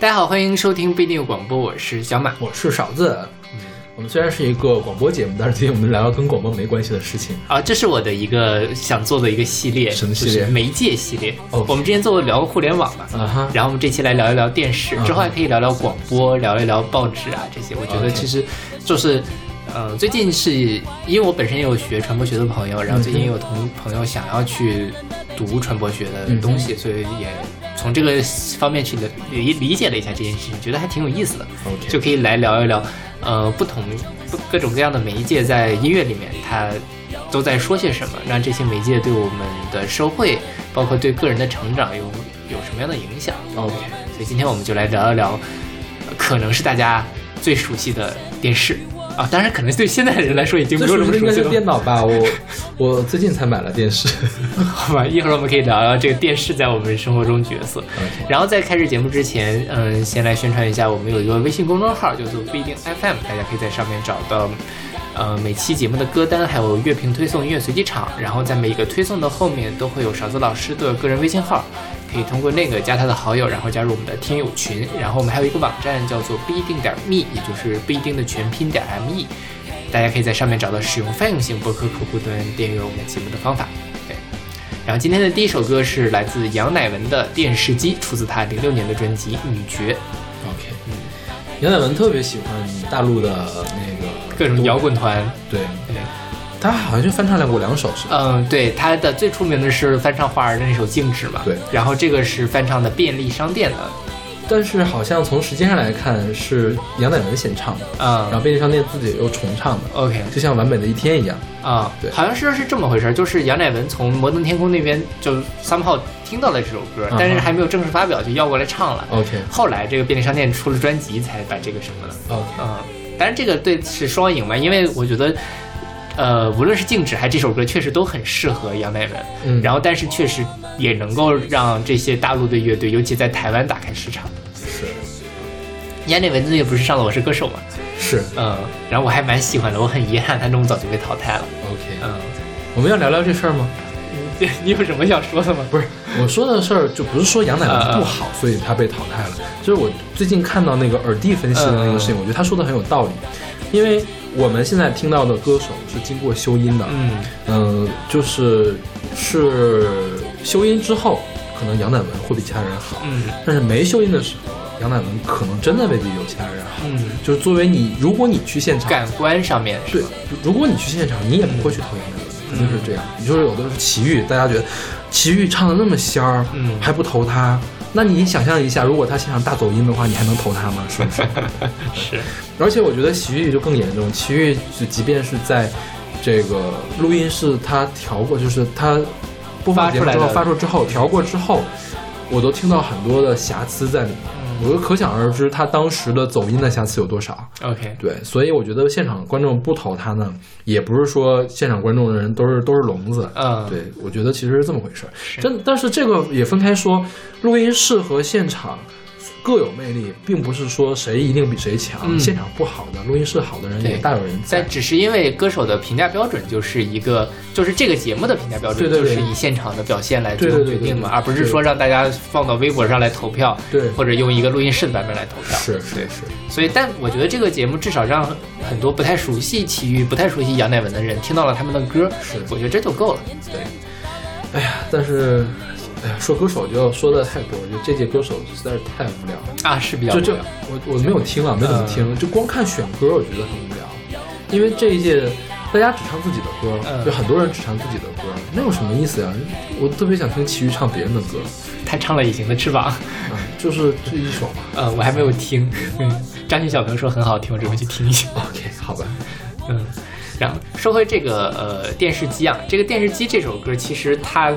大家好，欢迎收听不一定广播，我是小马，我是勺子。我们虽然是一个广播节目，但是今天我们聊聊跟广播没关系的事情啊。这是我的一个想做的一个系列，什么系列？媒介系列。哦，我们之前做过聊过互联网嘛，啊哈。然后我们这期来聊一聊电视，之后还可以聊聊广播，聊一聊报纸啊这些。我觉得其实就是，呃，最近是因为我本身也有学传播学的朋友，然后最近也有同朋友想要去读传播学的东西，所以也从这个方面去理理解了一下这件事情，觉得还挺有意思的。就可以来聊一聊。呃，不同不各种各样的媒介在音乐里面，它都在说些什么？让这些媒介对我们的社会，包括对个人的成长有有什么样的影响？OK，所以今天我们就来聊一聊，可能是大家最熟悉的电视。啊，当然，可能对现在的人来说已经没有这么熟悉了。电脑吧，我 我最近才买了电视。好吧，一会儿我们可以聊聊这个电视在我们生活中角色。然后在开始节目之前，嗯，先来宣传一下，我们有一个微信公众号，叫做不一定 FM，大家可以在上面找到，呃，每期节目的歌单，还有乐评推送、音乐随机场。然后在每一个推送的后面都会有勺子老师的个人微信号。可以通过那个加他的好友，然后加入我们的听友群。然后我们还有一个网站叫做不一定点 me，也就是不一定的全拼点 me。大家可以在上面找到使用泛用型博客客户端订阅我们节目的方法。对。然后今天的第一首歌是来自杨乃文的《电视机》，出自他零六年的专辑《女爵》。OK，嗯，杨乃文特别喜欢大陆的那个各种摇滚团。对对。他好像就翻唱了过两首，是吧？嗯，对，他的最出名的是翻唱花儿的那首《静止》嘛。对，然后这个是翻唱的便利商店的，但是好像从时间上来看是杨乃文先唱的，嗯，然后便利商店自己又重唱的。OK，就像完美的一天一样啊。对，好像是是这么回事，就是杨乃文从摩登天空那边就三炮听到了这首歌，但是还没有正式发表就要过来唱了。OK，后来这个便利商店出了专辑才把这个什么的。OK，嗯，当然这个对是双赢嘛，因为我觉得。呃，无论是静止还是这首歌，确实都很适合杨乃文。嗯，然后但是确实也能够让这些大陆的乐队，尤其在台湾打开市场。是，杨乃文最近不是上了《我是歌手》吗？是，嗯，然后我还蛮喜欢的，我很遗憾他那么早就被淘汰了。OK，嗯，我们要聊聊这事儿吗？你 你有什么想说的吗？不是，我说的事儿就不是说杨乃文不好，所以他被淘汰了。就是我最近看到那个耳帝分析的那个事情，我觉得他说的很有道理，因为。我们现在听到的歌手是经过修音的，嗯。嗯，就是是修音之后，可能杨乃文会比其他人好，嗯，但是没修音的时候，杨乃文可能真的未必有其他人好，嗯，就是作为你，如果你去现场，感官上面对，如果你去现场，你也不会去投杨乃文，肯定是这样。你就是有的是齐豫，大家觉得齐豫唱的那么仙儿，嗯，还不投他。那你想象一下，如果他现场大走音的话，你还能投他吗？是不 是？是。而且我觉得奇遇就更严重，奇遇就即便是在这个录音室他调过，就是他播放节目之后发出之后调过之后，我都听到很多的瑕疵在里面。我就可想而知，他当时的走音的瑕疵有多少。OK，对，所以我觉得现场观众不投他呢，也不是说现场观众的人都是都是聋子。嗯，对，我觉得其实是这么回事。真，但是这个也分开说，录音室和现场。各有魅力，并不是说谁一定比谁强。现场不好的，录音室好的人也大有人在。只是因为歌手的评价标准就是一个，就是这个节目的评价标准就是以现场的表现来做决定嘛，而不是说让大家放到微博上来投票，对，或者用一个录音室的版本来投票。是是是。所以，但我觉得这个节目至少让很多不太熟悉齐豫、不太熟悉杨乃文的人听到了他们的歌，是，我觉得这就够了。对。哎呀，但是。哎呀，说歌手就要说的太多，我觉得这届歌手实在是太无聊了啊，是比较就就我我没有听啊，没怎么听，就光看选歌，我觉得很无聊。因为这一届大家只唱自己的歌，就很多人只唱自己的歌，那有什么意思呀？我特别想听齐豫唱别人的歌。他唱了《隐形的翅膀》，就是这一首嘛。嗯，我还没有听。嗯，张信小朋友说很好听，我准备去听一下。OK，好吧。嗯，然后说回这个呃电视机啊，这个电视机这首歌其实它。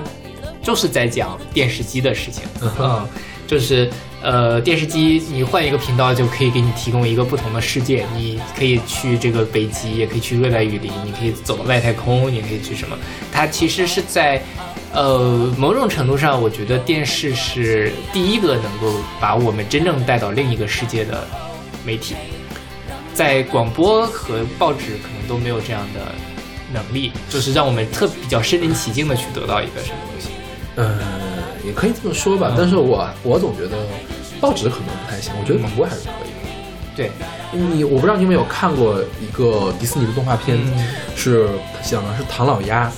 就是在讲电视机的事情，嗯，就是呃，电视机你换一个频道就可以给你提供一个不同的世界，你可以去这个北极，也可以去热带雨林，你可以走到外太空，你可以去什么？它其实是在呃某种程度上，我觉得电视是第一个能够把我们真正带到另一个世界的媒体，在广播和报纸可能都没有这样的能力，就是让我们特比较身临其境的去得到一个什么东西。呃，也可以这么说吧。但是我我总觉得报纸可能不太行，我觉得广播还是可以的。对，你我不知道你有没有看过一个迪士尼的动画片，是讲的是唐老鸭，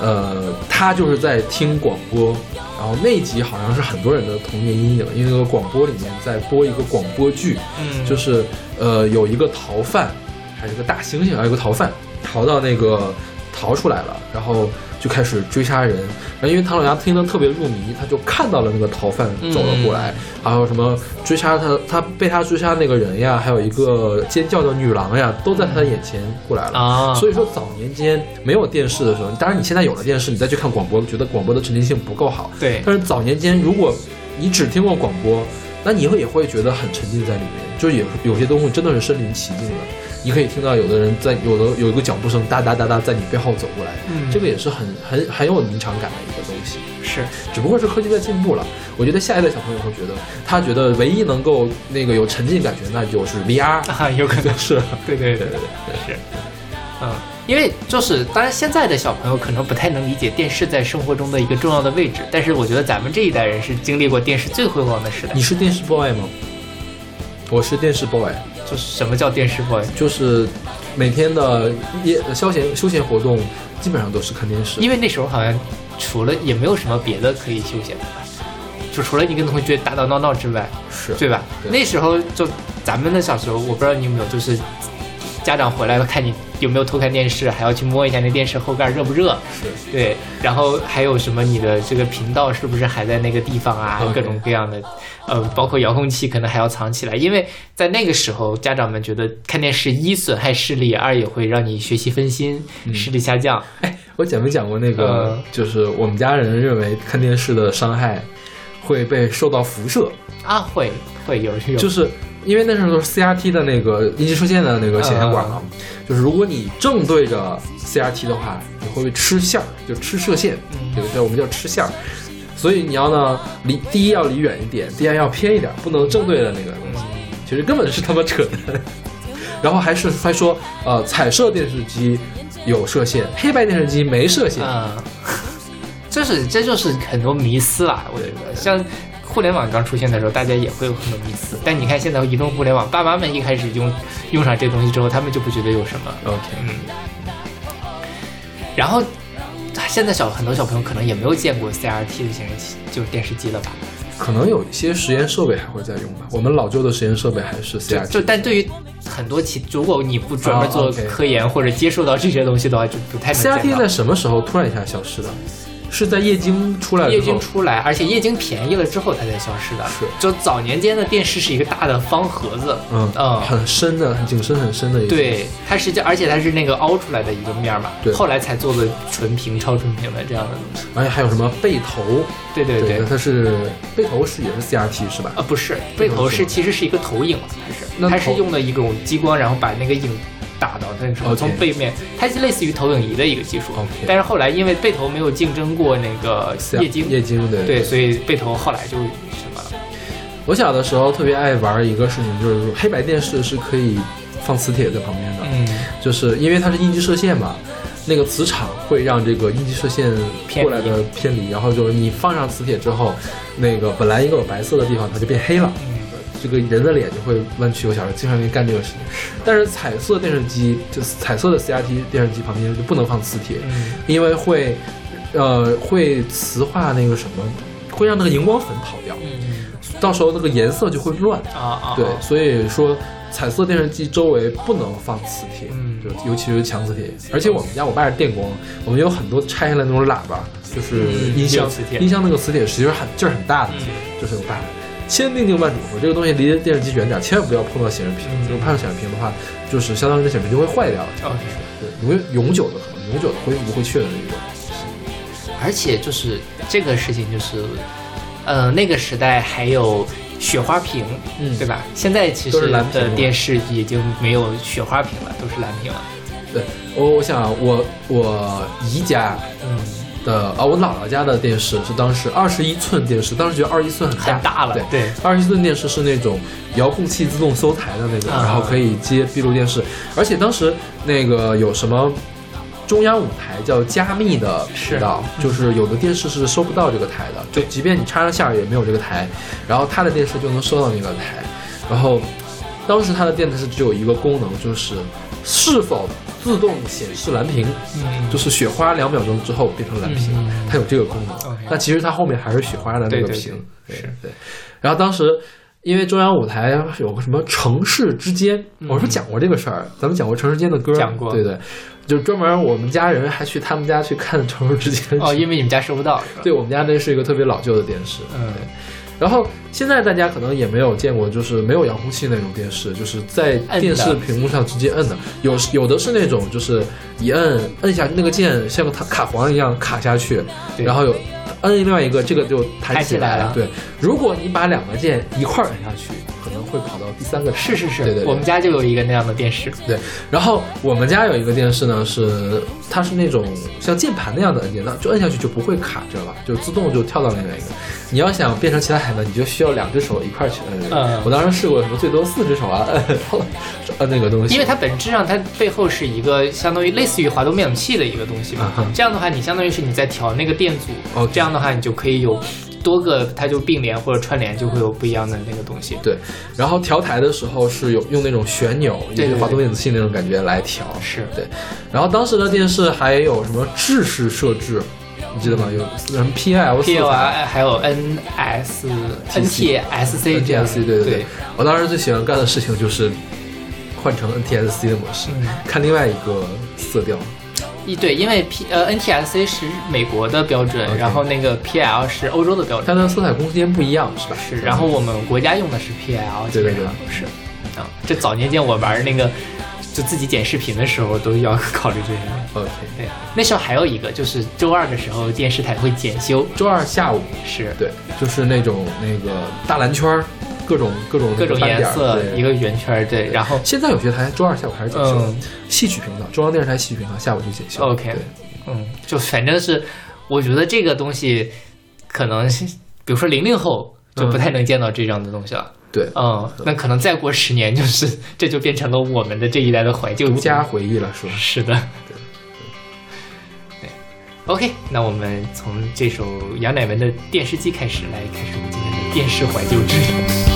呃，他就是在听广播，然后那集好像是很多人的童年阴影，因为那个广播里面在播一个广播剧，嗯，就是呃有一个逃犯，还是个大猩猩，还有一个逃犯逃到那个逃出来了，然后。就开始追杀人，然后因为唐老鸭听得特别入迷，他就看到了那个逃犯走了过来，还有什么追杀他，他被他追杀那个人呀，还有一个尖叫的女郎呀，都在他的眼前过来了啊。所以说早年间没有电视的时候，当然你现在有了电视，你再去看广播，觉得广播的沉浸性不够好。对。但是早年间，如果你只听过广播，那你会也会觉得很沉浸在里面，就是也有些东西真的是身临其境的。你可以听到有的人在有的有一个脚步声哒哒哒哒在你背后走过来，嗯，这个也是很很很有临场感的一个东西。是，只不过是科技在进步了。我觉得下一代小朋友会觉得，他觉得唯一能够那个有沉浸感觉，那就是 VR 啊，有可能是，对对对对对，是，嗯，因为就是当然现在的小朋友可能不太能理解电视在生活中的一个重要的位置，但是我觉得咱们这一代人是经历过电视最辉煌的时代。你是电视 boy 吗？我是电视 boy。就是什么叫电视 boy？就是每天的夜休闲休闲活动基本上都是看电视，因为那时候好像除了也没有什么别的可以休闲的吧，就除了你跟同学打打闹闹之外，是对吧？那时候就咱们的小时候，我不知道你有没有，就是家长回来了看你有没有偷看电视，还要去摸一下那电视后盖热不热，是对，然后还有什么你的这个频道是不是还在那个地方啊？各种各样的。呃，包括遥控器可能还要藏起来，因为在那个时候，家长们觉得看电视一损害视力，二也会让你学习分心，视力下降。哎，我讲没讲过那个？就是我们家人认为看电视的伤害会被受到辐射啊，会会有有，就是因为那时候都是 CRT 的那个阴极射线的那个显像管嘛，就是如果你正对着 CRT 的话，你会被吃线儿，就吃射线，这个叫我们叫吃线儿。所以你要呢离第一要离远一点，第二要偏一点，不能正对着那个东西。其实根本是他妈扯淡。然后还是还说，呃，彩色电视机有射线，黑白电视机没射线。啊，这是这就是很多迷思啦。我觉得像互联网刚出现的时候，大家也会有很多迷思。但你看现在移动互联网，爸妈们一开始用用上这东西之后，他们就不觉得有什么。OK，嗯。然后。现在小很多小朋友可能也没有见过 CRT 的显示器，就是电视机了吧？可能有一些实验设备还会在用吧。我们老旧的实验设备还是 CRT。就但对于很多其，如果你不专门做科研或者接触到这些东西的话，就不太能 CRT 在什么时候突然一下消失的？是在液晶出来，液晶出来，而且液晶便宜了之后它才消失的。是，就早年间的电视是一个大的方盒子，嗯嗯，很深的，很景深很深的一个。对，它实际，而且它是那个凹出来的一个面嘛。对。后来才做的纯平、超纯平的这样的东西。而且还有什么背投？对对对，它是背投是也是 CRT 是吧？啊，不是，背投是其实是一个投影，它是，它是用的一种激光，然后把那个影。打到那时候，从背面，它是类似于投影仪的一个技术。但是后来因为背投没有竞争过那个液晶，液晶对对，所以背投后来就什么了。我小的时候特别爱玩一个事情，就是黑白电视是可以放磁铁在旁边的，嗯，就是因为它是阴极射线嘛，那个磁场会让这个阴极射线过来的偏离，然后就是你放上磁铁之后，那个本来一个有白色的地方它就变黑了。这个人的脸就会弯曲，我小时候经常会干这个事情。但是彩色电视机，就是彩色的 CRT 电视机旁边就不能放磁铁，因为会，呃，会磁化那个什么，会让那个荧光粉跑掉，到时候那个颜色就会乱啊啊。对，所以说彩色电视机周围不能放磁铁，就尤其是强磁铁。而且我们家我爸是电工，我们有很多拆下来那种喇叭，就是音箱，音箱那个磁铁实际上很劲儿很大的，就是我爸。千叮咛万嘱咐，这个东西离电视机远点，千万不要碰到显示屏。如果碰到显示屏的话，就是相当于这显示屏就会坏掉了。哦，对，永永久的可能，永久的挥不回去的那种。而且就是这个事情，就是，呃，那个时代还有雪花屏，嗯，对吧？现在其实的电视已经没有雪花屏了，都是蓝屏了。对，我我想我我姨家，嗯。的啊，我姥姥家的电视是当时二十一寸电视，当时觉得二十一寸很大，了。对对，二十一寸电视是那种遥控器自动搜台的那种，然后可以接闭路电视，而且当时那个有什么中央五台叫加密的频道，就是有的电视是收不到这个台的，就即便你插上线也没有这个台，然后他的电视就能收到那个台。然后当时它的电视只有一个功能，就是是否自动显示蓝屏，就是雪花两秒钟之后变成蓝屏，它有这个功能。但其实它后面还是雪花的那个屏，是对。然后当时。因为中央舞台有个什么城市之间，我是讲过这个事儿，咱们讲过城市之间的歌，讲过，对对，就专门我们家人还去他们家去看城市之间。哦，因为你们家收不到，对我们家那是一个特别老旧的电视，嗯。然后现在大家可能也没有见过，就是没有遥控器那种电视，就是在电视屏幕上直接摁的。有有的是那种，就是一摁摁下那个键像个卡卡簧一样卡下去，然后有摁另外一个，这个就弹起来了。对，如果你把两个键一块摁下去。可能会跑到第三个，是是是，对对，我们家就有一个那样的电视，对。然后我们家有一个电视呢，是它是那种像键盘那样的按键，那就摁下去就不会卡着了，就自动就跳到另外一个。你要想变成其他海呢，你就需要两只手一块去摁。嗯，我当时试过，什么最多四只手啊，摁那个东西。因为它本质上它背后是一个相当于类似于滑动变阻器的一个东西嘛，这样的话你相当于是你在调那个电阻，哦，这样的话你就可以有。多个它就并联或者串联就会有不一样的那个东西。对，然后调台的时候是有用那种旋钮，对滑动电子器那种感觉来调。是对，然后当时的电视还有什么制式设置，你记得吗？有什么 P L P L I 还有 N S N T S C N T S C 对对对。我当时最喜欢干的事情就是换成 N T S C 的模式，看另外一个色调。一对，因为 P 呃 NTSC 是美国的标准，然后那个 PL 是欧洲的标准，它的色彩空间不一样，是吧？是。然后我们国家用的是 PL，对对对，是。啊，这早年间我玩那个，就自己剪视频的时候都要 考虑这个。OK。对，那时候还有一个，就是周二的时候电视台会检修，周二下午是对，就是那种那个大蓝圈儿。各种各种各种颜色，一个圆圈对。然后现在有些台周二下午还是检修，戏曲频道，中央电视台戏曲频道下午就检修。OK，嗯，就反正是，我觉得这个东西可能，比如说零零后就不太能见到这样的东西了。对，嗯，那可能再过十年，就是 这就变成了我们的这一代的怀旧独家回忆了，是吧？是的。对，OK，那我们从这首杨乃文的电视机开始来开始我们今天的电视怀旧之旅。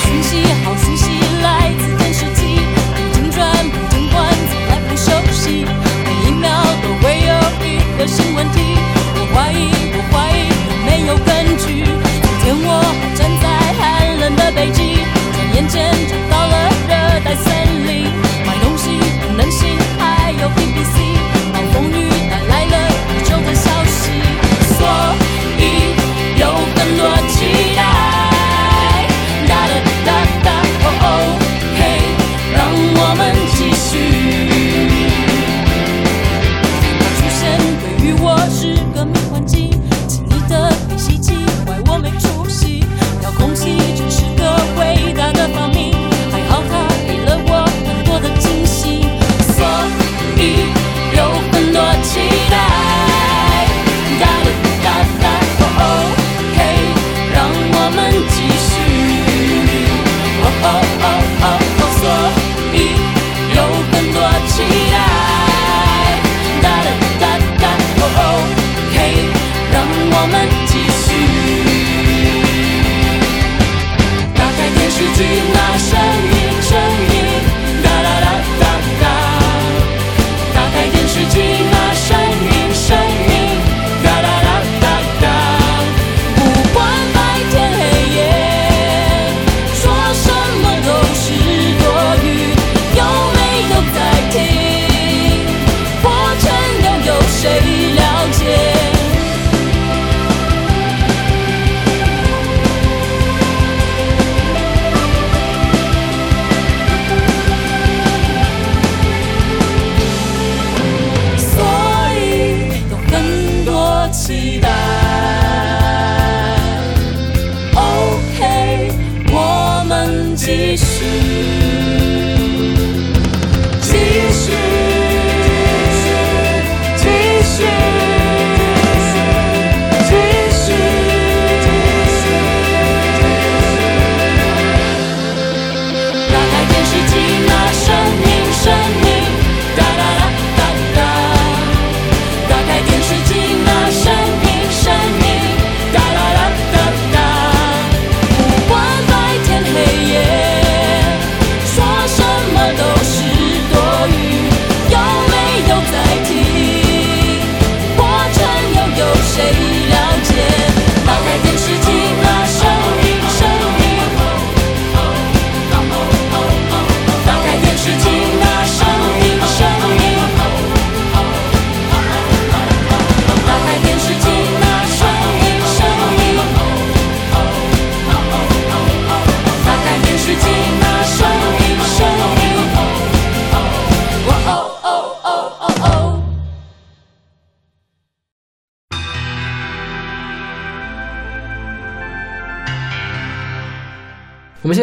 讯息，好讯息来自电视机，不经转，不经关，从来不熟悉，每一秒都会有一个新问题。我怀疑，我怀疑没有根据。今天我还站在寒冷的北极，转眼间就到了热带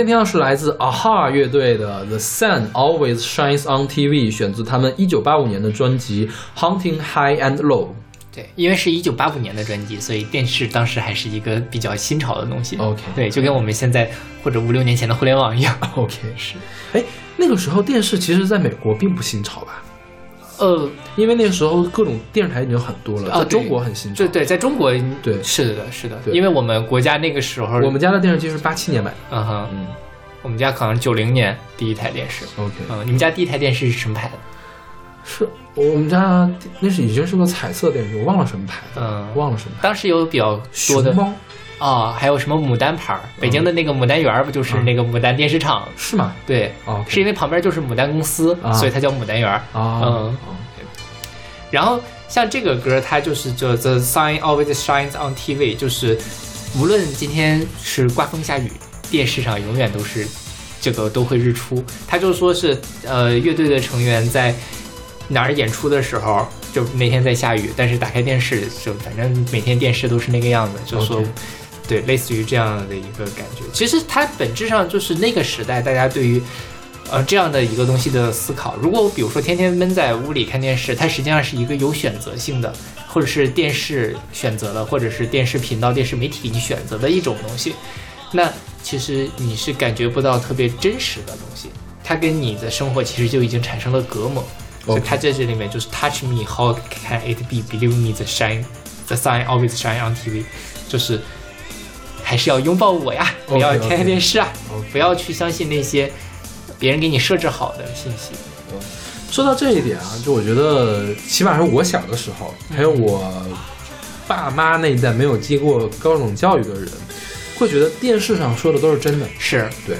我们现在听到是来自 A-ha 乐队的《The Sun Always Shines on TV》，选自他们一九八五年的专辑《Hunting High and Low》。对，因为是一九八五年的专辑，所以电视当时还是一个比较新潮的东西。OK 对，就跟我们现在或者五六年前的互联网一样。OK，是。哎，那个时候电视其实在美国并不新潮吧？呃，因为那个时候各种电视台已经很多了，哦在中国很新潮。对对，在中国，对是的，是的，对因为我们国家那个时候，我们家的电视机是八七年买的。嗯哼，嗯我们家可能九零年第一台电视。，OK，嗯，你们家第一台电视是什么牌子？是我们家那是已经是个彩色电视，我忘了什么牌子，嗯忘了什么。当时有比较多的熊猫啊、还有什么牡丹牌儿？北京的那个牡丹园儿不就是那个牡丹电视厂？是吗？对，哦，是因为旁边就是牡丹公司，啊所以它叫牡丹园儿。啊，嗯哦然后像这个歌，它就是叫 The Sun Always Shines on TV，就是无论今天是刮风下雨，电视上永远都是这个都会日出。他就说是呃乐队的成员在哪儿演出的时候，就那天在下雨，但是打开电视就反正每天电视都是那个样子，就说对，类似于这样的一个感觉。其实它本质上就是那个时代大家对于呃这样的一个东西的思考。如果我比如说天天闷在屋里看电视，它实际上是一个有选择性的，或者是电视选择了，或者是电视频道、电视媒体给你选择的一种东西。那其实你是感觉不到特别真实的东西，它跟你的生活其实就已经产生了隔膜。所以它在这里面就是 touch me, how can it be? Believe me, the shine, the sun always shine on TV，就是还是要拥抱我呀，不要看看电视啊 OK 不要去相信那些别人给你设置好的信息。说到这一点啊，就我觉得，起码是我小的时候，还有我爸妈那一代没有接过高等教育的人，会觉得电视上说的都是真的。是，对，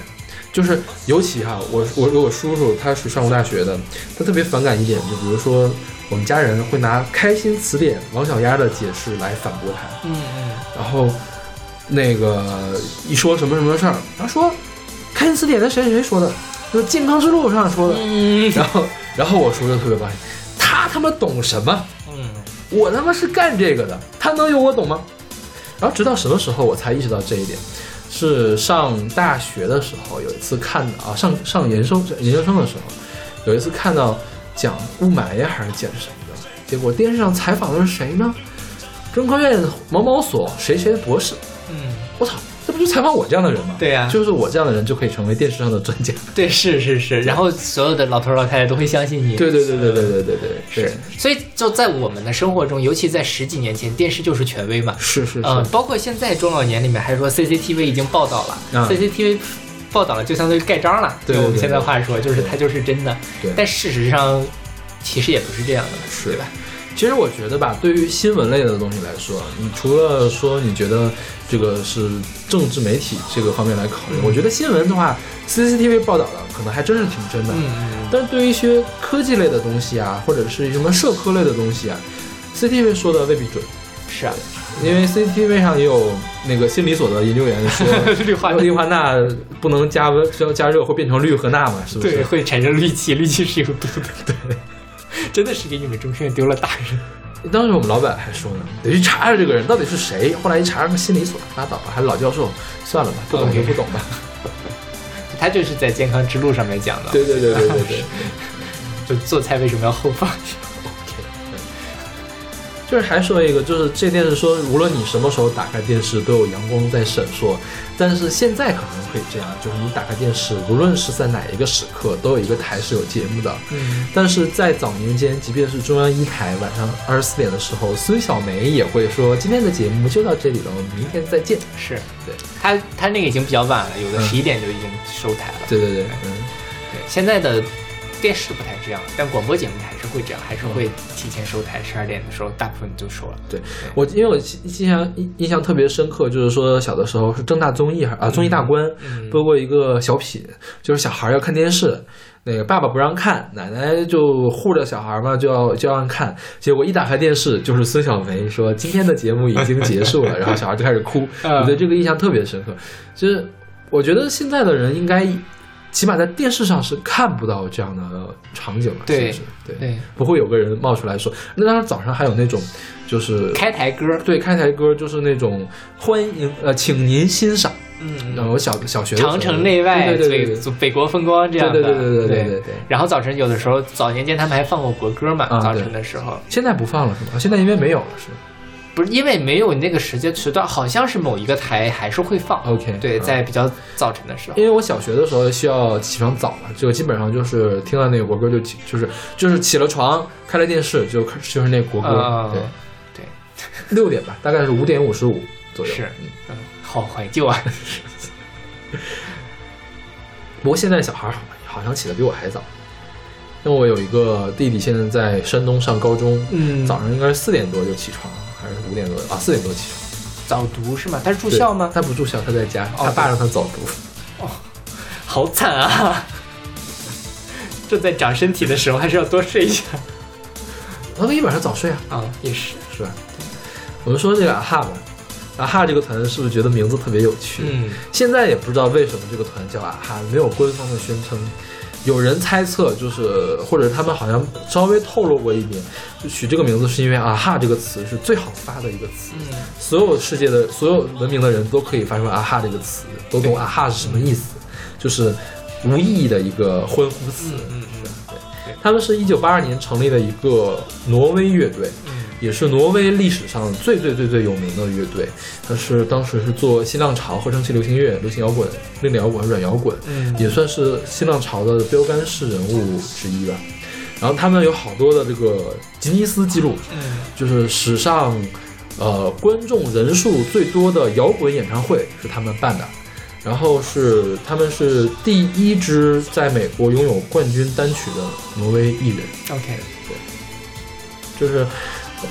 就是尤其哈，我我有我叔叔，他是上过大学的，他特别反感一点，就比如说我们家人会拿《开心词典》王小丫的解释来反驳他，嗯嗯，然后那个一说什么什么事儿，他说《开心词典》的谁谁谁说的，就是《健康之路》上说的，嗯然后然后我叔就特别抱歉，他他妈懂什么？嗯我他妈是干这个的，他能有我懂吗？然后直到什么时候我才意识到这一点，是上大学的时候，有一次看啊，上上研究生研究生的时候，有一次看到讲雾霾呀还是讲什么的，结果电视上采访的是谁呢？中科院某某所谁谁博士，嗯，我操，这不就采访我这样的人吗？对呀就是我这样的人就可以成为电视上的专家。对，是是是，然后所有的老头老太太都会相信你。对对对对对对对对对，是，所以就在我们的生活中，尤其在十几年前，电视就是权威嘛。是是是，嗯，包括现在中老年里面还说 CCTV 已经报道了、嗯 c c t v 报道了就相当于盖章了。对我们现在话说，就是它就是真的。对但事实上，其实也不是这样的，对吧？其实我觉得吧，对于新闻类的东西来说，你除了说你觉得这个是政治媒体这个方面来考虑，嗯我觉得新闻的话，CCTV 报道的可能还真是挺真的。嗯嗯但是对于一些科技类的东西啊，或者是什么社科类的东西啊，CCTV 说的未必准，是啊，因为 CCTV 上也有那个心理所的研究员说，氯化氯化钠不能加温加加热会变成氯和钠嘛，是不是？对会产生氯气，氯气是有毒的。对，真的是给你们中科院丢了大人。当时我们老板还说呢，得去查查这个人到底是谁。后来一查，个心理所，拉倒吧，还是老教授，算了吧，不懂就不懂吧。他就是在健康之路上面讲的，对对对对对对，就做菜为什么要后放？就是还说一个，就是这电视说，无论你什么时候打开电视，都有阳光在闪烁。但是现在可能可以这样，就是你打开电视，无论是在哪一个时刻，都有一个台是有节目的。嗯，但是在早年间，即便是中央一台晚上二十四点的时候，孙小梅也会说今天的节目就到这里了，我们明天再见。是对他他那个已经比较晚了，有的嗯十一点就已经收台了。对对对，嗯，对，现在的电视不太这样，但广播节目还是会这样，还是会提前收台，十二点的时候大部分就收了。对我，因为我印象印印象特别深刻，就是说小的时候是正大综艺还啊综艺大观嗯播过一个小品，就是小孩要看电视，那个爸爸不让看，奶奶就护着小孩嘛，就要就要看，结果一打开电视就是孙小梅说今天的节目已经结束了，然后小孩就开始哭，嗯我对这个印象特别深刻。就是我觉得现在的人应该。起码在电视上是看不到这样的场景了，是不是？对，不会有个人冒出来说。那当时早上还有那种，就是开台歌，对，开台歌就是那种欢迎，呃，请您欣赏。嗯，我小小学长城内外，对对对，北国风光这样的，对对对对对对。然后早晨有的时候，早年间他们还放过国歌嘛，早晨的时候。现在不放了是吗？现在因为没有了是。不是因为没有那个时间时段，好像是某一个台还是会放。？OK，对，嗯在比较早晨的时候因。为我小学的时候需要起床早嘛，就基本上就是听到那个国歌就起，就是就是起了床，开了电视就开就是那国歌，嗯对对，六点吧，大概是五点五十五左右。是嗯嗯，好怀旧啊。不过现在小孩好好像起的比我还早，因为我有一个弟弟，现在在山东上高中，嗯早上应该是四点多就起床，还是五点多啊？四点多起床。早读是吗？他是住校吗？他不住校，他在家，哦他爸让他早读。哦好惨啊！这在长身体的时候还是要多睡一下他们一晚上早睡啊，啊，也是。是吧？我们说这个啊哈吧，啊哈这个团是不是觉得名字特别有趣？嗯，现在也不知道为什么这个团叫啊哈，没有官方的宣称。有人猜测，就是或者他们好像稍微透露过一点，就取这个名字是因为啊哈这个词是最好发的一个词，嗯。所有世界的所有文明的人都可以发出啊哈这个词，都懂啊哈是什么意思，就是无意义的一个欢呼词。嗯嗯对。他们是一九八二年成立的一个挪威乐队，嗯也是挪威历史上最最最最有名的乐队。它是当时是做新浪潮、合成器流行乐、流行摇滚、另类摇滚、软摇滚，嗯。也算是新浪潮的标杆式人物之一吧。然后他们有好多的这个吉尼斯纪录，嗯。就是史上呃观众人数最多的摇滚演唱会是他们办的，然后是他们是第一支在美国拥有冠军单曲的挪威艺人，，OK，对。就是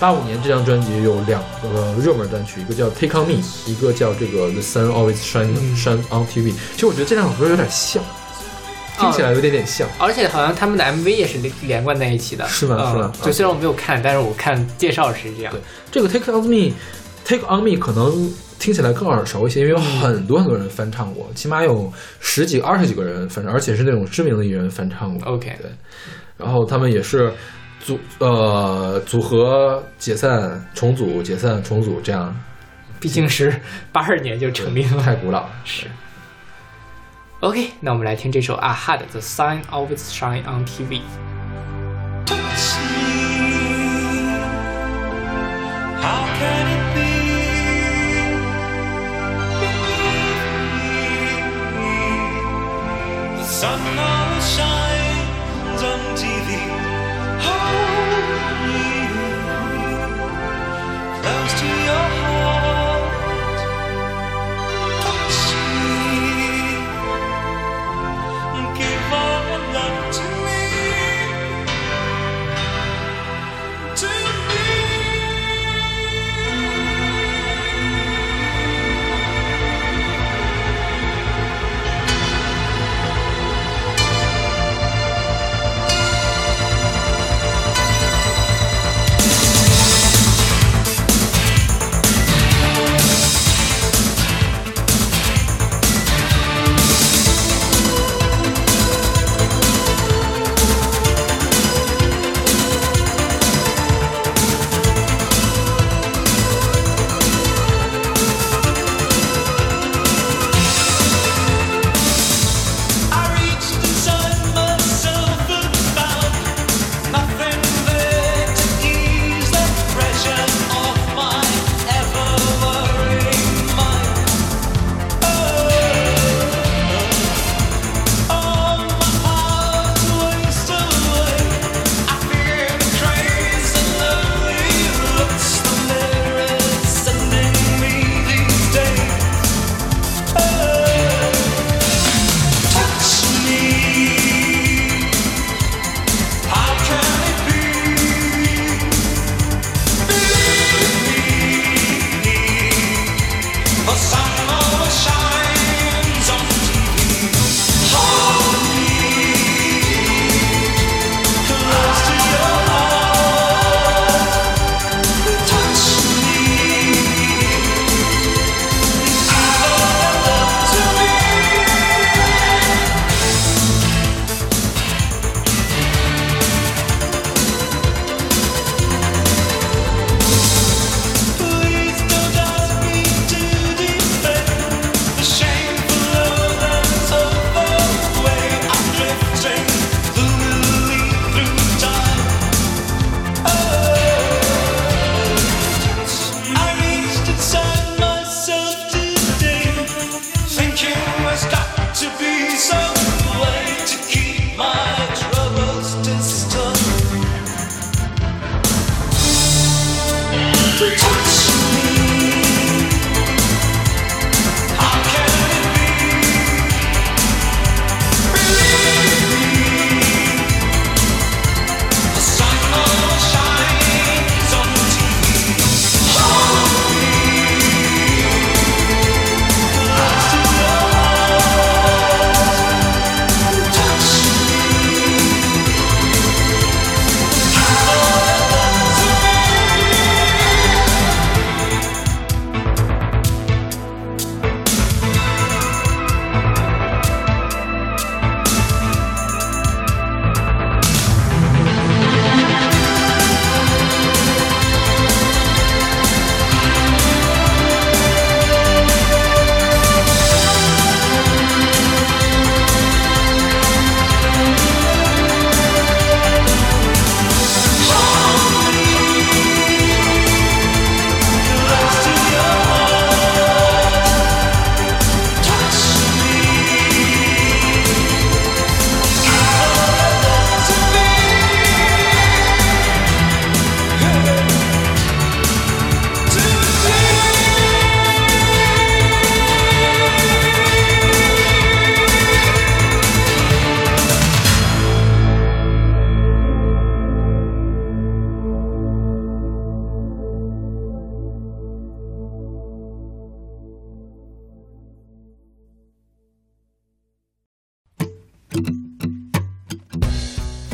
八五年这张专辑有两个热门单曲，一个叫《Take on Me》，一个叫这个《The Sun Always Shine 嗯 Shine on TV》。其实我觉得这两首歌有点像，听起来有点点像。而且好像他们的 MV 也是连连贯在一起的，是吗嗯是吗就虽然我没有看，但是我看介绍是这样对。这个《Take on Me》，《Take on Me》可能听起来更耳熟一些，因为有很多很多人翻唱过，起码有十几、二十几个人翻唱，而且是那种知名的艺人翻唱过。OK 对，然后他们也是组呃组合解散、重组、解散、重组这样，毕竟是八二年就成立了，太古老了。是。OK，那我们来听这首啊哈的《The Sign Always Shine on TV》。touch me. How can it be? The sun always shines close to your heart.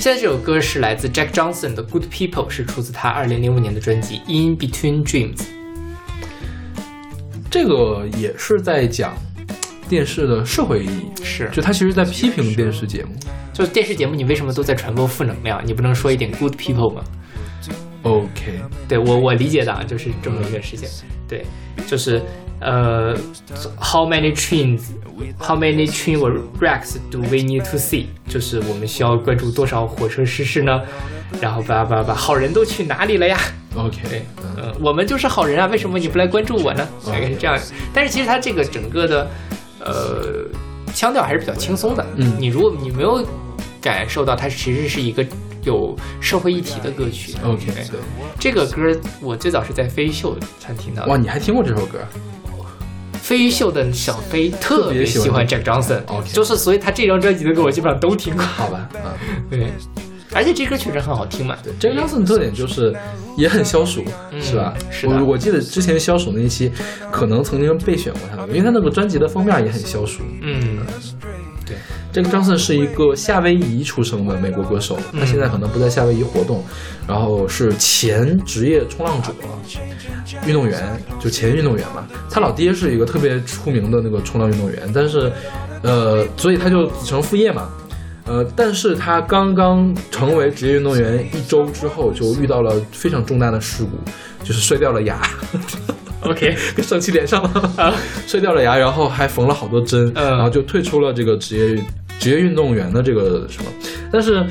现在这首歌是来自 Jack Johnson 的《Good People》，是出自他二零零五年的专辑《In Between Dreams》。这个也是在讲电视的社会意义，是就他其实在批评电视节目。就是电视节目，你为什么都在传播负能量？你不能说一点 good people 吗？OK，对我我理解的啊，就是这么一个事情。对，就是呃，how many trains, how many train wrecks do we need to see？就是我们需要关注多少火车失事呢？然后叭叭叭，好人都去哪里了呀？OK，对，嗯，我们就是好人啊，为什么你不来关注我呢？大概是这样。但是其实它这个整个的，呃，腔调还是比较轻松的。嗯你如果你没有感受到它其实是一个有社会议题的歌曲。OK，对对，这个歌我最早是在飞秀才听到哇，你还听过这首歌？飞鱼秀的小飞特别喜欢 Jack Johnson，OK 就是所以他这张专辑的歌我基本上都听过。好吧，啊，对，而且这歌确实很好听嘛。对，这个 Johnson 的特点就是也很消暑，嗯是吧？是的我我记得之前消暑那一期，可能曾经备选过他的，因为他那个专辑的封面也很消暑。嗯，对，这个张森是一个夏威夷出生的美国歌手，嗯他现在可能不在夏威夷活动，然后是前职业冲浪者、运动员，就前运动员嘛。他老爹是一个特别出名的那个冲浪运动员，但是，呃，所以他就子承父业嘛。呃，但是他刚刚成为职业运动员一周之后，就遇到了非常重大的事故，就是摔掉了牙。OK，跟上期连上了，摔掉了牙，然后还缝了好多针，嗯然后就退出了这个职业职业运动员的这个什么。但是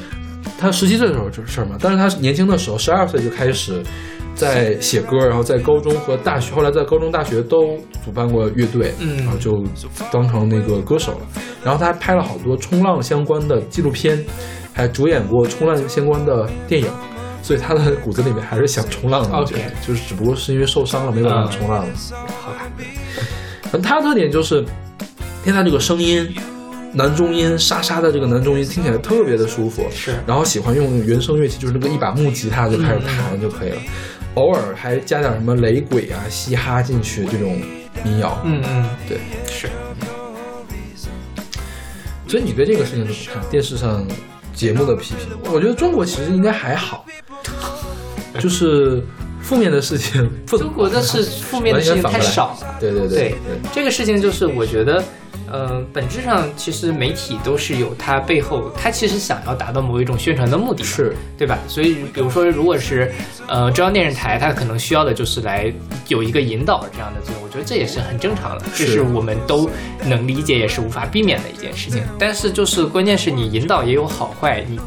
他十七岁的时候这事儿嘛，但是他年轻的时候，十二岁就开始在写歌，然后在高中和大学，后来在高中、大学都主办过乐队，嗯然后就当成那个歌手了。然后他还拍了好多冲浪相关的纪录片，还主演过冲浪相关的电影。所以他的骨子里面还是想冲浪的，我觉得 OK 就是只不过是因为受伤了没办法冲浪了。好吧，反正他的特点就是，听他这个声音，男中音沙沙的这个男中音听起来特别的舒服，是。然后喜欢用原声乐器，就是那个一把木吉他就开始弹就可以了，偶尔还加点什么雷鬼啊、嘻哈进去这种民谣。嗯嗯，对，是。所以你对这个事情怎么看？电视上节目的批评，我觉得中国其实应该还好，就是负面的事情不中国的是负面的事情太少了。对对对对，这个事情就是我觉得，呃，本质上其实媒体都是有它背后，它其实想要达到某一种宣传的目的，是对吧？所以比如说，如果是呃中央电视台，它可能需要的就是来有一个引导这样的作用，我觉得这也是很正常的，这是是我们都能理解，也是无法避免的一件事情。但是就是关键是你引导也有好坏，你。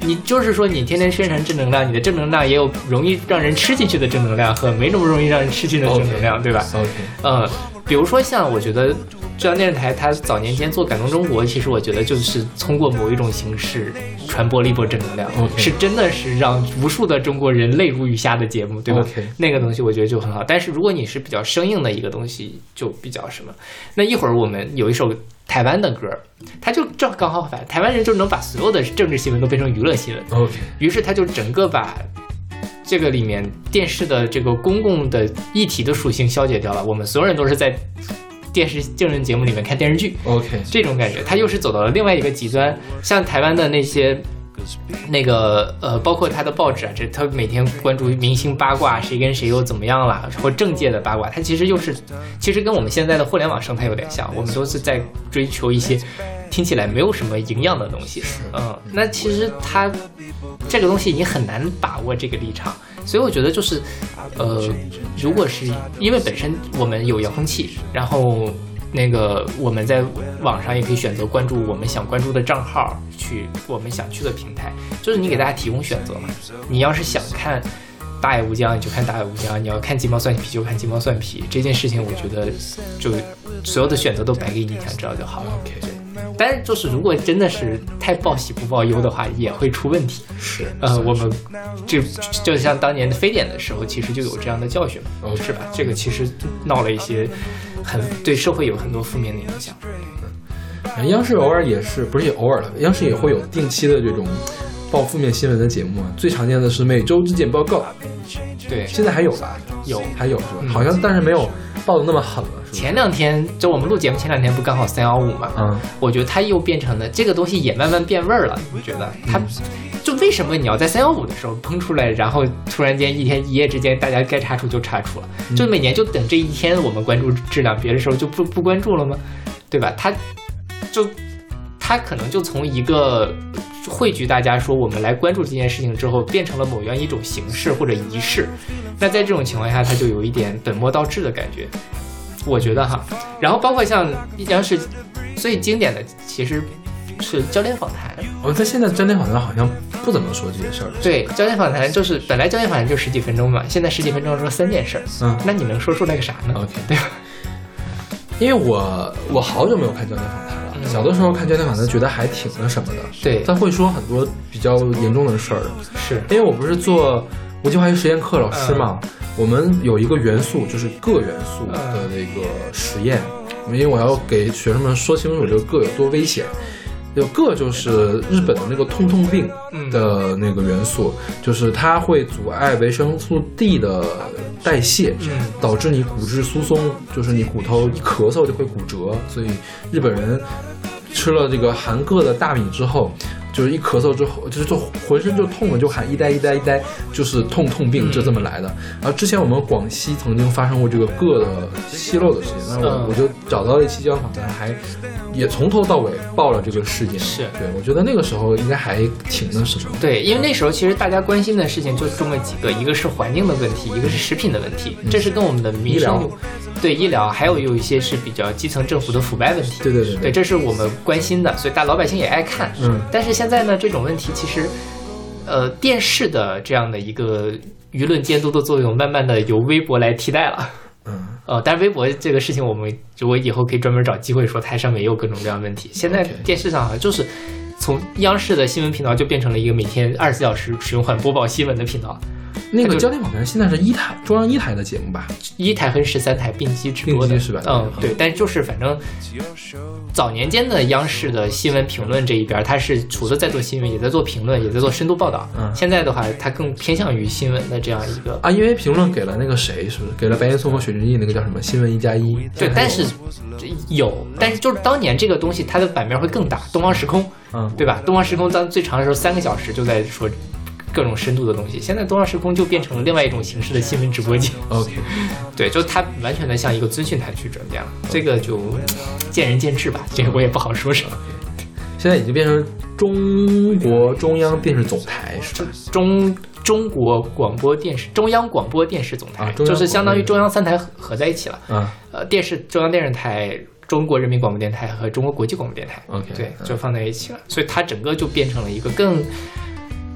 你就是说，你天天宣传正能量，你的正能量也有容易让人吃进去的正能量和没那么容易让人吃进去的正能量对吧？OK，呃，比如说像我觉得中央电视台它早年间做感动中国，其实我觉得就是通过某一种形式传播了一波正能量是真的是让无数的中国人泪如雨下的节目，对吧那个东西我觉得就很好。但是如果你是比较生硬的一个东西，就比较什么。那一会儿我们有一首台湾的歌，他就正刚好反，台湾人就能把所有的政治新闻都变成娱乐新闻。OK，于是他就整个把这个里面电视的这个公共的议题的属性消解掉了。我们所有人都是在电视政治节目里面看电视剧，OK，这种感觉，他又是走到了另外一个极端。像台湾的那些。那个呃，包括他的报纸啊，这他每天关注明星八卦，谁跟谁又怎么样了，或政界的八卦，他其实又是，其实跟我们现在的互联网生态有点像，我们都是在追求一些听起来没有什么营养的东西。嗯，那其实他这个东西你很难把握这个立场，所以我觉得就是，呃，如果是因为本身我们有遥控器，然后那个我们在网上也可以选择关注我们想关注的账号，去我们想去的平台，就是你给大家提供选择嘛。你要是想看大爱无疆，你就看大爱无疆；你要看鸡毛蒜皮，就看鸡毛蒜皮。这件事情，我觉得就所有的选择都白给你，想知道就好了。OK，但是就是如果真的是太报喜不报忧的话，也会出问题。是呃，我们就就像当年的非典的时候，其实就有这样的教训嘛，哦是吧？这个其实闹了一些很对社会有很多负面的影响。嗯央视偶尔也是，不是也偶尔了，央视也会有定期的这种报负面新闻的节目啊。最常见的是每周质检报告，对，现在还有吧？有还有是吧？嗯好像但是没有报的那么狠了，是？前两天就我们录节目前两天不刚好三幺五嘛，嗯我觉得它又变成了这个东西也慢慢变味儿了。你觉得它就为什么你要在三幺五的时候喷出来，然后突然间一天一夜之间大家该查处就查处了，就每年就等这一天我们关注质量，别的时候就不不关注了吗？对吧？他就他可能就从一个汇聚大家说我们来关注这件事情之后，变成了某样一种形式或者仪式。那在这种情况下，他就有一点本末倒置的感觉，我觉得哈。然后包括像央视最经典的，其实是焦点访谈。我们在现在焦点访谈好像不怎么说这些事儿了。对，焦点访谈就是本来焦点访谈就十几分钟嘛，现在十几分钟说三件事儿。嗯那你能说出来个啥呢？OK，对吧？因为我我好久没有看焦点访谈了。嗯小的时候看焦点访谈，觉得还挺那什么的。对他会说很多比较严重的事儿。是，因为我不是做无机化学实验课老师嘛，我们有一个元素就是铬元素的那个实验，因为我要给学生们说清楚这个铬有多危险。有铬就是日本的那个痛痛病的那个元素，就是它会阻碍维生素 D 的代谢，嗯导致你骨质疏松，就是你骨头一咳嗽就会骨折。所以日本人吃了这个含铬的大米之后，就是一咳嗽之后，就是就浑身就痛了，就喊一呆一呆一呆，就是痛痛病，就这么来的。然后之前我们广西曾经发生过这个铬的泄漏的事情，那我嗯我就找到了一期交访谈，还也从头到尾报了这个事件。是对，我觉得那个时候应该还挺那什么。对，因为那时候其实大家关心的事情就这么几个，一个是环境的问题，一个是食品的问题，这是跟我们的民生有对医疗，还有有一些是比较基层政府的腐败问题。对对对对，这是我们关心的，所以大老百姓也爱看。嗯但是现在呢，这种问题其实，呃，电视的这样的一个舆论监督的作用，慢慢的由微博来替代了。嗯，呃，但是微博这个事情，我们我以后可以专门找机会说，它上面也有各种各样的问题。现在电视上好像就是从央视的新闻频道就变成了一个每天二十四小时循环播报新闻的频道，那个焦点访谈现在是一台中央一台的节目吧？一台和十三台并机直播的，是吧嗯，对对，但是就是反正早年间的央视的新闻评论这一边，它是除了在做新闻，也在做评论，也在做深度报道。嗯现在的话，它更偏向于新闻的这样一个。啊，因为评论给了那个谁，是不是给了白岩松和雪之翼那个叫什么新闻一加一？对，但是这有，但是就是当年这个东西，它的版面会更大。东方时空，嗯，对吧？东方时空当最长的时候三个小时就在说各种深度的东西，现在东方时空就变成了另外一种形式的新闻直播间。OK，对，就它完全的向一个资讯台去转变了，这个就见仁见智吧，这个我也不好说什么。现在已经变成中国中央电视总台是吧？中中国广播电视中央广播电视总台，啊就是相当于中央三台合合在一起了。啊呃，电视中央电视台、中国人民广播电台和中国国际广播电台 OK，对，嗯就放在一起了，所以它整个就变成了一个更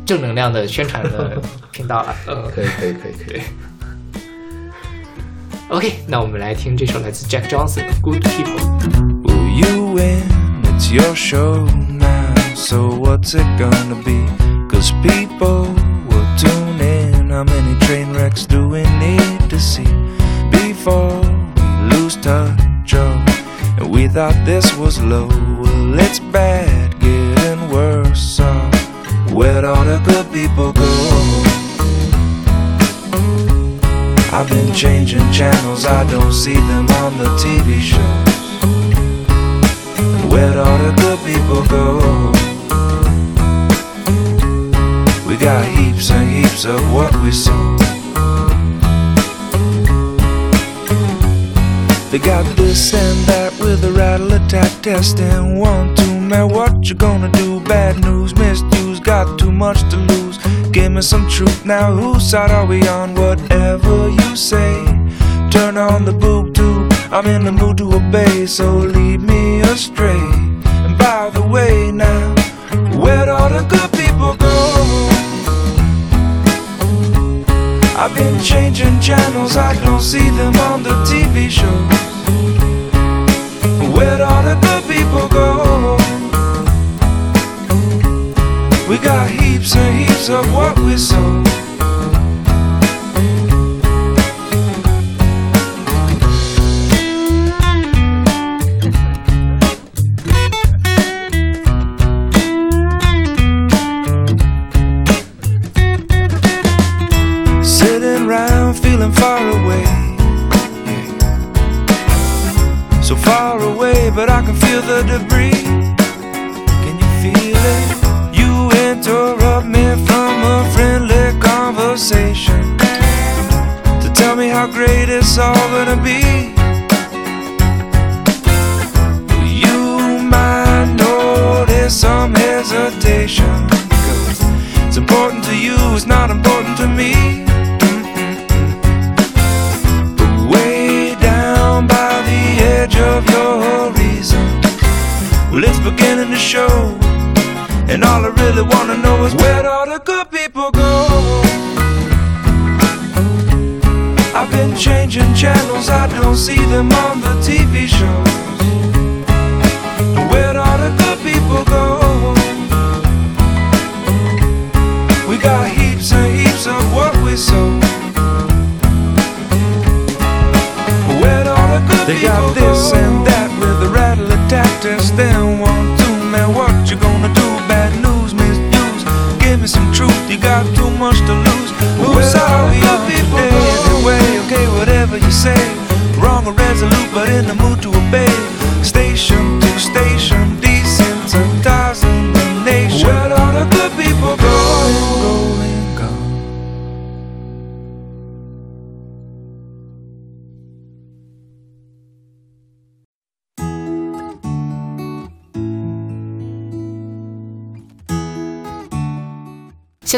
正能量的宣传的频道了。呃可以可以可以可以。 ，OK，那我们来听这首来自 Jack Johnson 的《Good People》。 Will you win? It's your show now. So what's it gonna be? Cause people will tune in. How many train wrecks do we need to see before we lose touch? Oh, and we thought this was low. Well, it's bad, getting worse. So where'd all the good people go? I've been changing channels, I don't see them on the TV shows. Where'd all the good people go? We got heaps and heaps of what we sow. They got this and that with a rattle attack test and One, two, man, what you gonna do? Bad news, misused, got too much to lose. Give me some truth now. Whose side are we on? Whatever you say. Turn on the boob tube. I'm in the mood to obey, so lead me astray. And by the way, now, where'd all the good people go? I've been changing channels, I don't see them on the TV shows.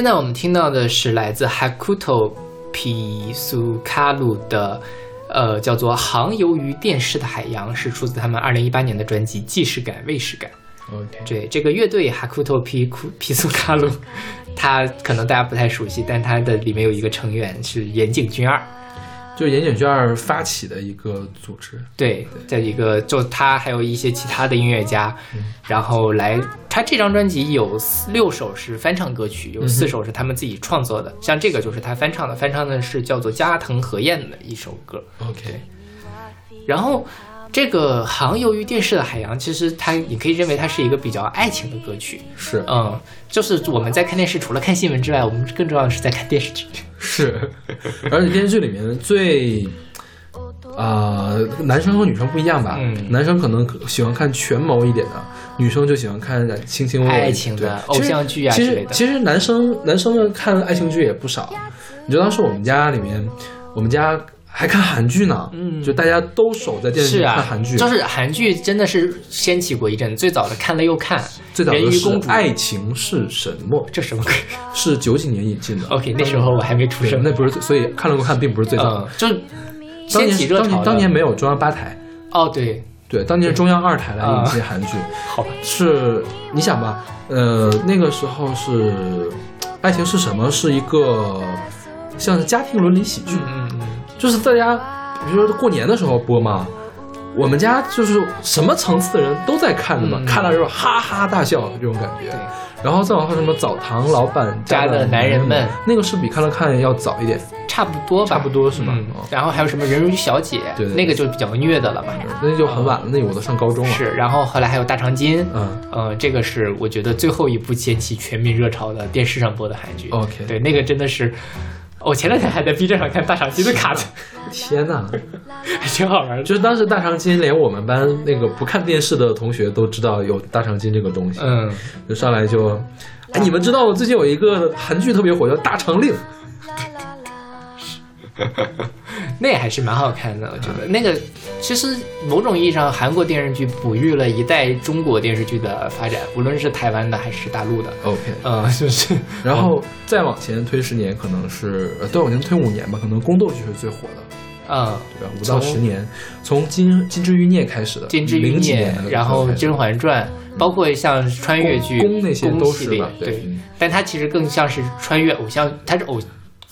现在我们听到的是来自 Hakuto Pisukalu 的，呃，叫做《航游于电视的海洋》，是出自他们二零一八年的专辑《既视感未视感》。OK，对这个乐队 Hakuto Pisukaru，，他可能大家不太熟悉，但他的里面有一个成员是岩井俊二。就是岩井俊二发起的一个组织。对，在一个就他还有一些其他的音乐家，然后来他这张专辑有四六首是翻唱歌曲，有四首是他们自己创作的，像这个就是他翻唱的，翻唱的是叫做加藤和彦的一首歌。OK，然后这个《航游于电视的海洋》，其实它你可以认为它是一个比较爱情的歌曲，是嗯，就是我们在看电视，除了看新闻之外，我们更重要的是在看电视剧。是，而且电视剧里面最。啊、男生和女生不一样吧？嗯男生可能喜欢看权谋一点的，女生就喜欢看卿卿我我、爱情的偶像剧啊其实之类的其实男生男生们看爱情剧也不少。你知道，当时我们家里面，我们家还看韩剧呢。嗯。就大家都守在电视是啊，机看韩剧。就是韩剧真的是掀起过一阵，最早的看了又看，最早的是公主《爱情是什么》，这什么鬼？是九几年引进的。？OK，那时候我还没出对，生，那不是，所以看了又看，并不是最早。的嗯。，就是当年掀起热潮的。当年当年没有中央八台，哦，对，对，当年中央二台来引进啊韩剧，好吧，是你想吧，呃，那个时候是《爱情是什么》是一个像是家庭伦理喜剧，嗯嗯就是大家比如说过年的时候播嘛。我们家就是什么层次的人都在看的嘛，嗯看了之后哈哈大笑这种感觉。然后再往后什么澡堂老板家的男人们那个是比看了看要早一点，嗯，差不多吧，差不多是吧然后还有什么人鱼小姐，对那个就比较虐的了嘛。那就很晚了，那我都上高中了。是，然后后来还有大长今，嗯，呃，这个是我觉得最后一部掀起全民热潮的电视上播的韩剧。OK 对，那个真的是，我前两天还在 B 站上看大长今的卡子，天哪！还挺好玩的。就是当时大长今，连我们班那个不看电视的同学都知道有大长今这个东西。嗯，就上来就，哎，你们知道最近有一个韩剧特别火，叫《大长令》。那还是蛮好看的，我觉得。那个其实某种意义上，韩国电视剧哺育了一代中国电视剧的发展，无论是台湾的还是大陆的。OK，嗯，就是 然后再往前推十年，可能是呃，再往前推五年吧，可能宫斗剧是最火的，嗯，对吧？五到十年，从金金枝欲孽开始的，金枝欲孽年，然后《甄嬛传》，包括像穿越剧、宫宫那些都是吧，对。但它其实更像是穿越偶像，它是偶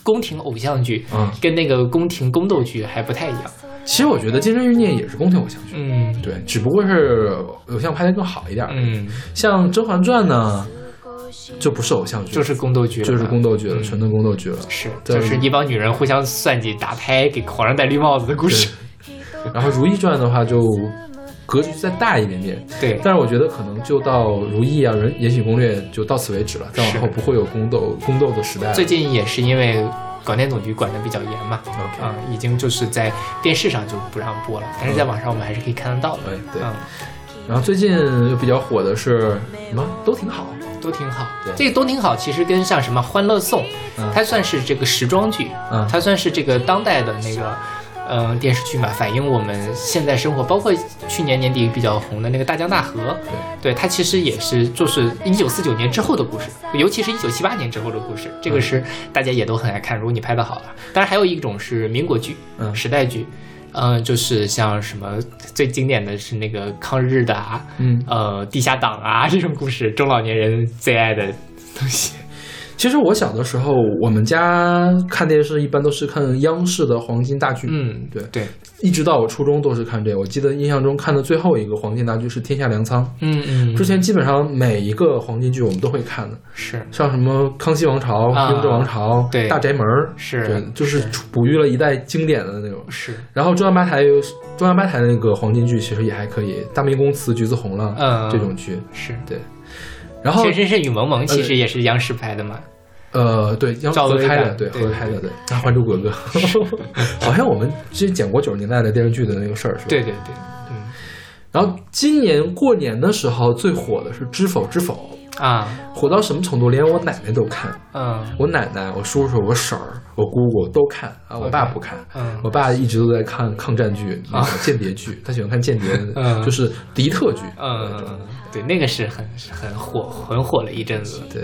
宫廷偶像剧，嗯。跟那个宫廷宫斗剧还不太一样。其实我觉得金枝欲孽也是宫廷偶像剧，嗯。对，只不过是偶像拍的更好一点。，嗯，像《甄嬛传》呢，就不是偶像剧，就是宫斗剧了，就是宫斗剧了，嗯。纯的宫斗剧了。是，就是一帮女人互相算计、打胎，给皇上戴绿帽子的故事。然后《如懿传》的话就格局再大一点点，对，但是我觉得可能就到《如意》啊，《人延禧攻略》就到此为止了，再往后不会有宫斗宫斗的时代了。最近也是因为广电总局管得比较严嘛啊、已经就是在电视上就不让播了，但是在网上我们还是可以看得到的。对对嗯，然后最近又比较火的是什么？都挺好，都挺好。对这个都挺好，其实跟像什么《欢乐颂》嗯它算是这个时装剧，嗯它算是这个当代的那个。嗯，电视剧嘛，反映我们现在生活，包括去年年底比较红的那个《大江大河》，对它其实也是就是一九四九年之后的故事，尤其是一九七八年之后的故事，这个是大家也都很爱看。如果你拍的好了，当然还有一种是民国剧，嗯时代剧，嗯、就是像什么最经典的是那个抗日的啊，嗯，呃，地下党啊这种故事，中老年人最爱的东西。其实我小的时候，我们家看电视一般都是看央视的黄金大剧，嗯，对。对，一直到我初中都是看这个。我记得印象中看的最后一个黄金大剧是《天下粮仓》，嗯嗯，之前基本上每一个黄金剧我们都会看的，是。像什么《康熙王朝》啊雍正王朝》对大宅门》是对，就是哺育了一代经典的那种。是，然后中央八台有中央八台那个黄金剧其实也还可以，《大明宫词》《橘子红》了，嗯。这种剧。是。对，然后全身是雨蒙蒙，其实也是央视拍的嘛。呃，对，央视合拍的，对，合拍的，对，啊，《还珠格格》，好像我们之前讲过九十年代的电视剧的那个事儿，是吧？对对对，嗯然后今年过年的时候最火的是《知否知否啊，》，火到什么程度？连我奶奶都看，嗯我奶奶、我叔叔、我婶儿、我姑姑都看啊，我爸不看。嗯我爸一直都在看抗战剧、啊、间谍剧，他喜欢看间谍，嗯 就是敌特剧。嗯嗯，对，那个是很很火很火了一阵子。对，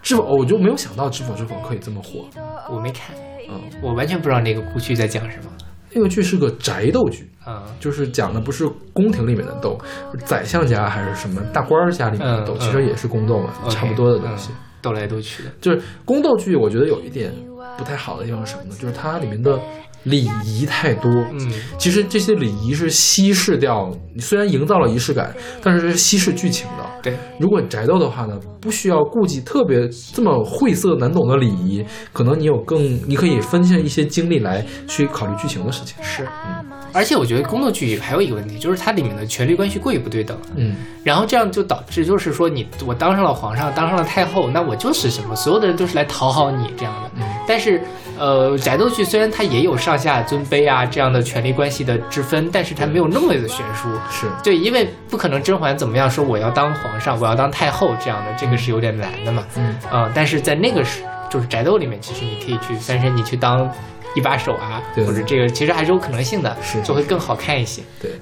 知否我就没有想到知否知否可以这么火。我没看，嗯，我完全不知道那个故剧在讲什么。那个剧是个宅斗剧，啊就是讲的不是宫廷里面的斗，宰相家还是什么大官儿家里面的斗，嗯其实也是宫斗嘛差不多的东西。嗯斗来斗去的。就是宫斗剧，我觉得有一点不太好的地方是什么呢？就是它里面的礼仪太多。嗯其实这些礼仪是稀释掉，你虽然营造了仪式感，但是是稀释剧情的。对，如果你宅斗的话呢，不需要顾忌特别这么晦涩难懂的礼仪，可能你有更，你可以分下一些精力来去考虑剧情的事情。是，嗯而且我觉得宫斗剧还有一个问题，就是它里面的权力关系过于不对等，嗯，然后这样就导致就是说你我当上了皇上，当上了太后，那我就是什么，所有的人都是来讨好你这样的。嗯但是，呃，宅斗剧虽然它也有上下尊卑啊这样的权力关系的之分，但是它没有那么的悬殊。是，对，因为不可能甄嬛怎么样说我要当皇上，我要当太后这样的，这个是有点难的嘛。嗯啊、但是在那个时就是宅斗里面，其实你可以去翻身，你去当一把手啊，或者这个其实还是有可能性的，是就会更好看一些。对，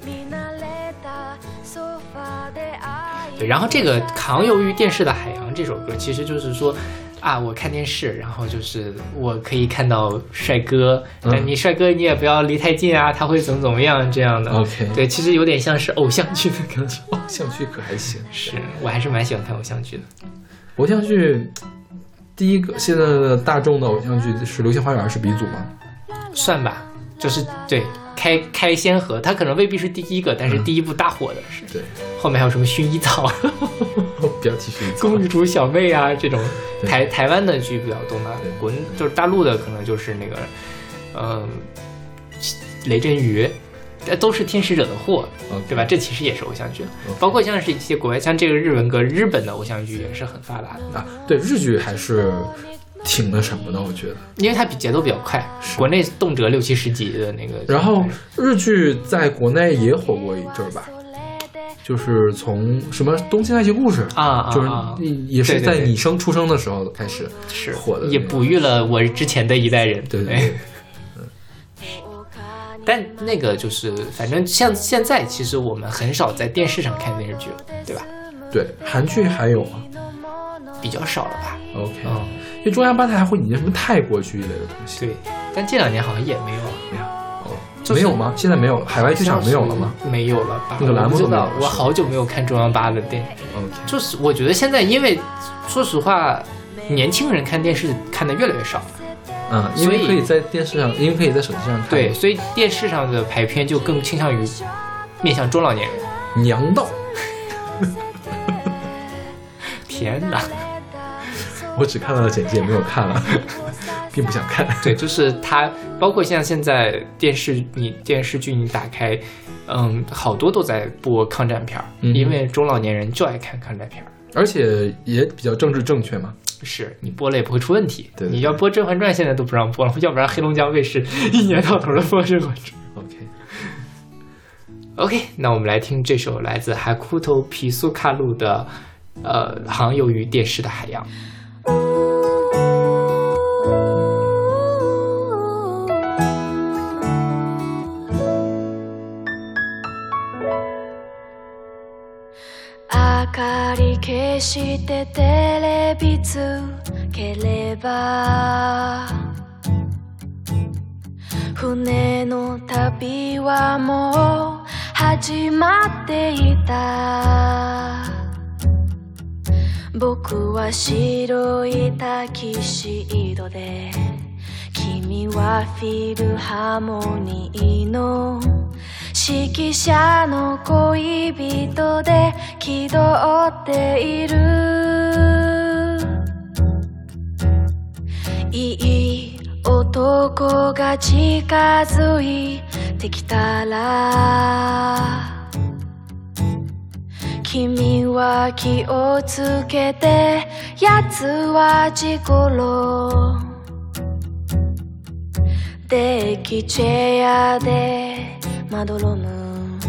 对，然后这个《扛游于电视的海洋》这首歌，其实就是说。啊，我看电视，然后就是我可以看到帅哥，嗯但你帅哥你也不要离太近啊，他会怎么怎么样这样的。OK 对，其实有点像是偶像剧的感觉。偶像剧可还行。是我还是蛮喜欢看偶像剧的。偶像剧第一个现在的大众的偶像剧是《流星花园》是鼻祖吗？算吧，就是对开开先河，他可能未必是第一个，但是嗯。第一部大火的是。对，后面还有什么薰衣草、不要继续公主主小妹啊这种台台湾的剧比较多嘛对，国就是大陆的可能就是那个，嗯、雷震宇。呃都是天使惹的祸对吧？这其实也是偶像剧。包括像是一些国外，像这个日文歌，日本的偶像剧也是很发达的，啊，对日剧还是挺那什么的，我觉得。因为它比节奏比较快，是国内动辄六七十集的那个。然后日剧在国内也火过一阵儿吧，就是从什么《东京爱情故事》啊啊就是也是在你生出生的时候开始是火的也哺育了我之前的一代人。对对对，但那个就是，反正像现在，其实我们很少在电视上看电视剧了，对吧？对韩剧还有吗比较少了吧？？OK，嗯，因为中央八台还会引进什么泰国剧一类的东西，对。但这两年好像也没有了，没有哦，就是没有吗？现在没有了，海外剧场没有了吗？？没有了吧？那个栏目我不知道都没有了，我好久没有看中央八的电影。？OK，就是我觉得现在，因为说实话，年轻人看电视看的越来越少了，嗯，因为可以在电视上，因为可以在手机上看。对，，所以电视上的排片就更倾向于面向中老年人。娘道，天哪！我只看到了简介，没有看了，并不想看。对，就是它，包括像现在电视，你电视剧你打开，嗯，好多都在播抗战片儿，嗯因为中老年人就爱看抗战片儿。而且也比较政治正确嘛。是你播了也不会出问题。对对你要播《甄嬛传》，现在都不让播了，要不然黑龙江卫视一年到头的播《甄嬛传》。OK，OK，那我们来听这首来自海库头皮苏卡路的呃，航游于电视的海洋。消してテレビつければ船の旅はもう始まっていた。僕は白いタキシードで君はフィルハーモニーの指揮者の恋人で気取っている。いい男が近づいてきたら。君は気をつけて奴は事故ろデッキチェアでまどろむ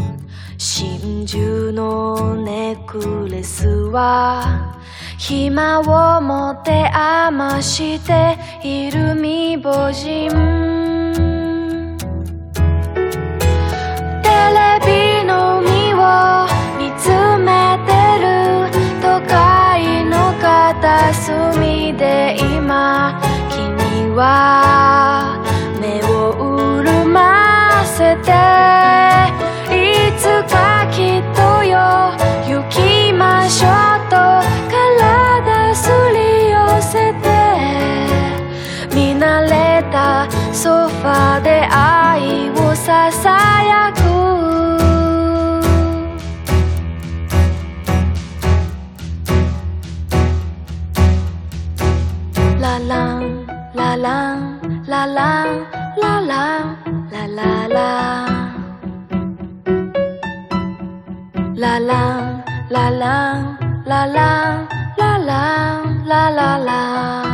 真珠のネックレスは暇を持て余している未亡人テレビの海を見つめてる都会の片隅で今君は目をせて。いつかきっとよ。行きましょうと。体すり寄せて。見慣れたソファで愛をささやく。ラランラランラランララン。ララララランラランラランラ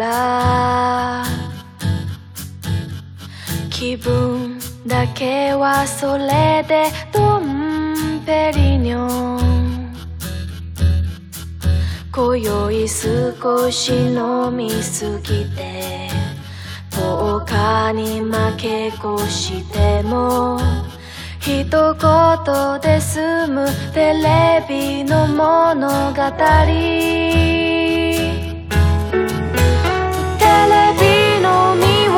がら気分だけはそれでドンペリニョン今宵少し飲みすぎて10日に負け越しても一言で済むテレビの物語。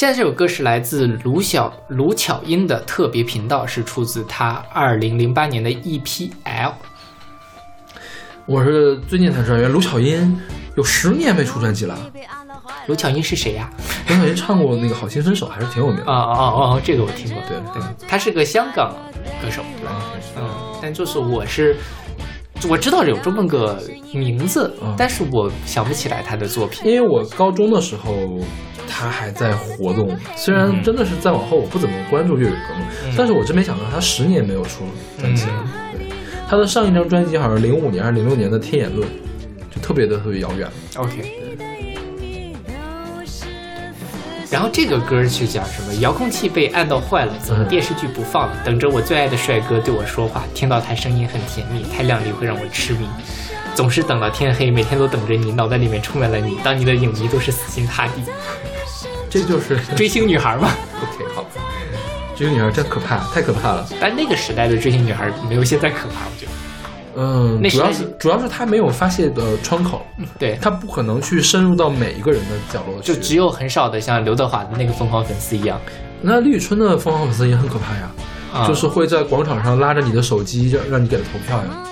现在这首歌是来自卢小卢巧音的特别频道，是出自她二零零八年的 EP L。我是最近才知道，原来卢巧音有十年没出专辑了。卢巧音是谁呀？卢巧音唱过那个《好心分手》，还是挺有名的。啊啊啊啊！这个我听过。对对，她是个香港歌手，对吧？嗯，但就是我是我知道有这么个名字，嗯但是我想不起来她的作品。因为我高中的时候，他还在活动，虽然真的是再往后我不怎么关注粤语歌了，嗯但是我真没想到他十年没有出专辑了。对，他的上一张专辑好像是零五年还是零六年的《天眼论》，就特别的特别遥远。OK，然后这个歌是讲什么？遥控器被按到坏了，怎么嗯电视剧不放了？等着我最爱的帅哥对我说话，听到他声音很甜蜜，太靓丽会让我痴迷。总是等到天黑，每天都等着你，脑袋里面充满了你，当你的影迷都是死心塌地。这就是追星女孩嘛，OK 好。追星女孩真可怕，太可怕了。但那个时代的追星女孩没有现在可怕，我觉得。嗯，那主要是主要是她没有发泄的窗口，对，她不可能去深入到每一个人的角落去。就只有很少的像刘德华的那个疯狂粉丝一样，那李宇春的疯狂粉丝也很可怕呀，啊、就是会在广场上拉着你的手机，让让你给他投票呀。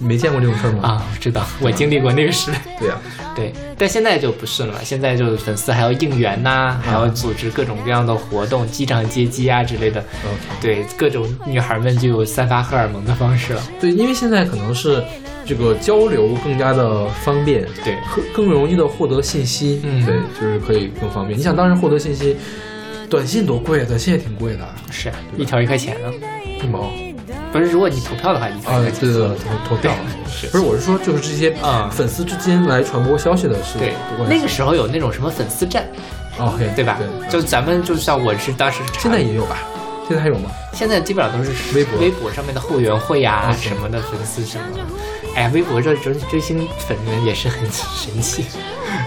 你没见过这种事儿吗？啊，我知道，我经历过那个时代。对呀、对，但现在就不是了嘛，现在就是粉丝还要应援呐、还要组织各种各样的活动，机场接机啊之类的。OK，对，各种女孩们就有散发荷尔蒙的方式了。对，因为现在可能是这个交流更加的方便，对更更容易的获得信息，嗯对，就是可以更方便。你想当时获得信息，短信多贵啊，短信也挺贵的，是一条一块钱呢，一毛不是？如果你投票的话，一条啊，一块钱。对对对，投投票是不是？我是说，就是这些啊粉丝之间来传播消息的是对那个时候有那种什么粉丝站，OK 对吧？对，就咱们就像我是当时现在也有吧？现在还有吗？现在基本上都是微博微博上面的后援会呀、什么的粉丝什么。哎呀，微博这追追星粉们也是很神奇，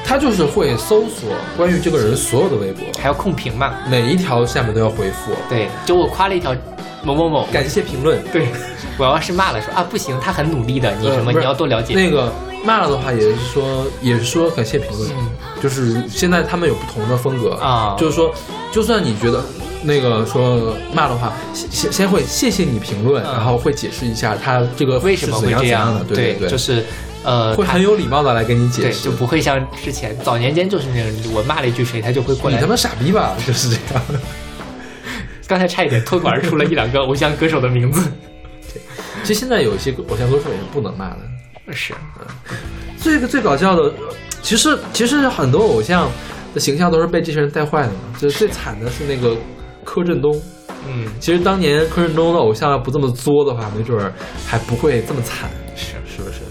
他就是会搜索关于这个人所有的微博，还要控评嘛。每一条下面都要回复，对，就我夸了一条某某某，感谢评论。对我要是骂了说啊不行，他很努力的，你什么、你要多了解。那个骂了的话，也是说，也是说感谢评论，嗯就是现在他们有不同的风格啊就是说，就算你觉得那个说骂的话，先先先会谢谢你评论，嗯然后会解释一下他这个为什么会这样的，对对，就是呃，会很有礼貌的来跟你解对，释，就不会像之前早年间就是那种我骂了一句谁，他就会过来你他。妈傻逼吧，就是这样。刚才差一点脱口而出了一两个偶像歌手的名字。对其实现在有一些偶像歌手也是不能骂的。是，这个最搞笑的，其实其实很多偶像的形象都是被这些人带坏的嘛。就是最惨的是那个柯震东。嗯，其实当年柯震东的偶像要不这么作的话，没准儿还不会这么惨，是。是不是？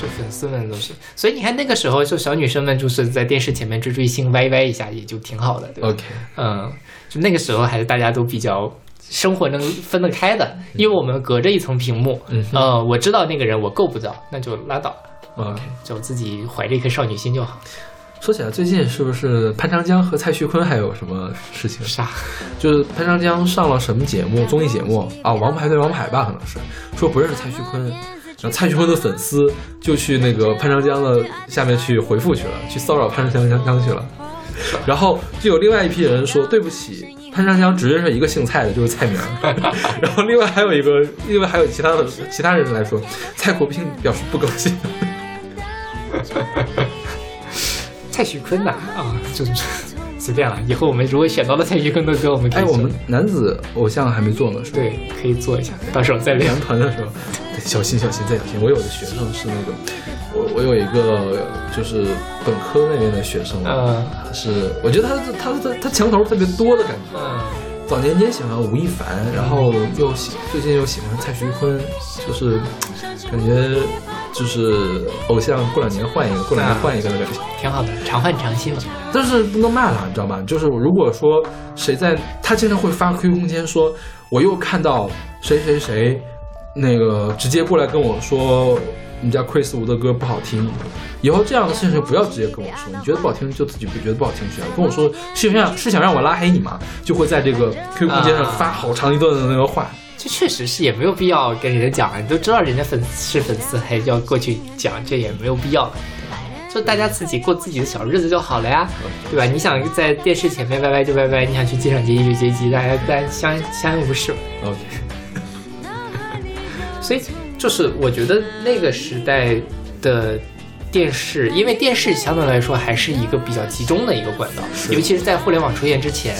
就粉丝们都是，所以你看那个时候，就小女生们就是在电视前面追追星，歪歪一下也就挺好的，对吧 OK，嗯，就那个时候还是大家都比较生活能分得开的，因为我们隔着一层屏幕，嗯呃，我知道那个人我够不着，那就拉倒，OK。就自己怀着一颗少女心就好。说起来，最近是不是潘长江和蔡徐坤还有什么事情？啥？就是潘长江上了什么节目？综艺节目啊，《王牌对王牌》吧，可能是说不认识蔡徐坤，然后蔡徐坤的粉丝就去那个潘长江的下面去回复去了，去骚扰潘长江去了。然后就有另外一批人说对不起，潘长江只认识一个姓蔡的，就是蔡明。然后另外还有一个，另外还有其他的其他人来说，蔡国庆表示不高兴。蔡徐坤呐，啊，就是随便了。以后我们如果选到了蔡徐坤的歌，我们可以哎，我们男子偶像还没做呢，是吧？对可以做一下，到时候再聊男。团的时候，小心小心再小心。我有的学生是那种，我我有一个就是本科那边的学生，嗯他是我觉得他他他他墙头特别多的感觉。嗯，早年间喜欢吴亦凡，然后又喜最近又喜欢蔡徐坤，就是感觉就是偶像过两年换一个，过两年换一个的感觉。挺好的，常换常新嘛。但是不能骂了，你知道吗？就是如果说谁在，他经常会发 QQ 空间说，我又看到谁谁谁，那个直接过来跟我说，你家 Chris 吴的歌不好听，以后这样的事情就不要直接跟我说，你觉得不好听就自己不觉得不好听去啊，跟我说是想是想让我拉黑你吗？就会在这个 QQ 空间上发好长一段的那个话。这确实是也没有必要跟人家讲，你都知道人家粉丝是粉丝，还要过去讲，这也没有必要，对吧？就大家自己过自己的小日子就好了呀，对吧？你想在电视前面歪歪就歪歪，你想去机场接机就接机，大家大家相相安无事。OK，所以就是我觉得那个时代的电视，因为电视相对来说还是一个比较集中的一个管道，尤其是在互联网出现之前，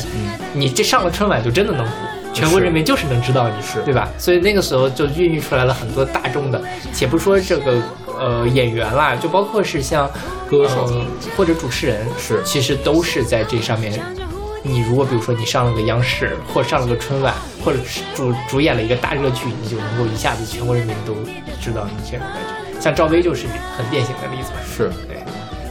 你这上了春晚就真的能火。全国人民就是能知道你是对吧？所以那个时候就孕育出来了很多大众的，且不说这个呃演员啦，就包括是像歌手呃或者主持人，是其实都是在这上面。你如果比如说你上了个央视，或上了个春晚，或者是主主演了一个大热剧，你就能够一下子全国人民都知道你这种感觉。像赵薇就是很典型的例子嘛。是对，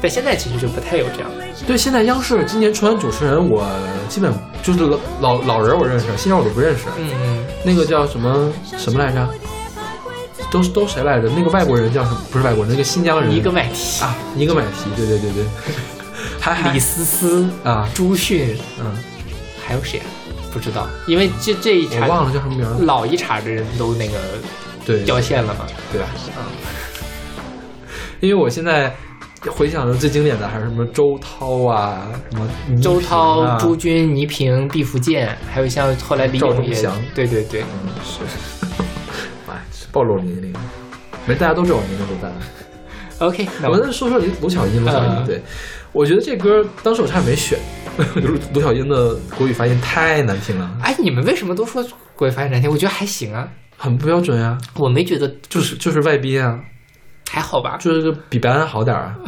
但现在其实就不太有这样的。对，现在央视今年春晚主持人，我基本就是老老老人我认识，新人我都不认识。嗯嗯，那个叫什么什么来着？都都谁来着？那个外国人叫什么？不是外国人，那个新疆人。尼格买提啊，尼格买提，对对对对。还还李思思啊，朱迅，嗯，还有谁啊？不知道，因为这这一茬我忘了叫什么名了。老一茬的人都那个对掉线了嘛，对吧？嗯，因为我现在回想的最经典的还是什么周涛啊，什么倪周萍涛、啊朱军、倪萍、毕福剑，还有像后来李赵忠祥，对对对，嗯是，哎，暴露年龄，没大家都知道我年龄多大。OK，那我我们说说卢巧音，卢巧音，嗯对我觉得这歌当时我差点没选，就是卢巧音的国语发音太难听了，哎，你们为什么都说国语发音难听？我觉得还行啊，很不标准呀、我没觉得就是就是外宾啊，还好吧，就是比白安好点儿啊。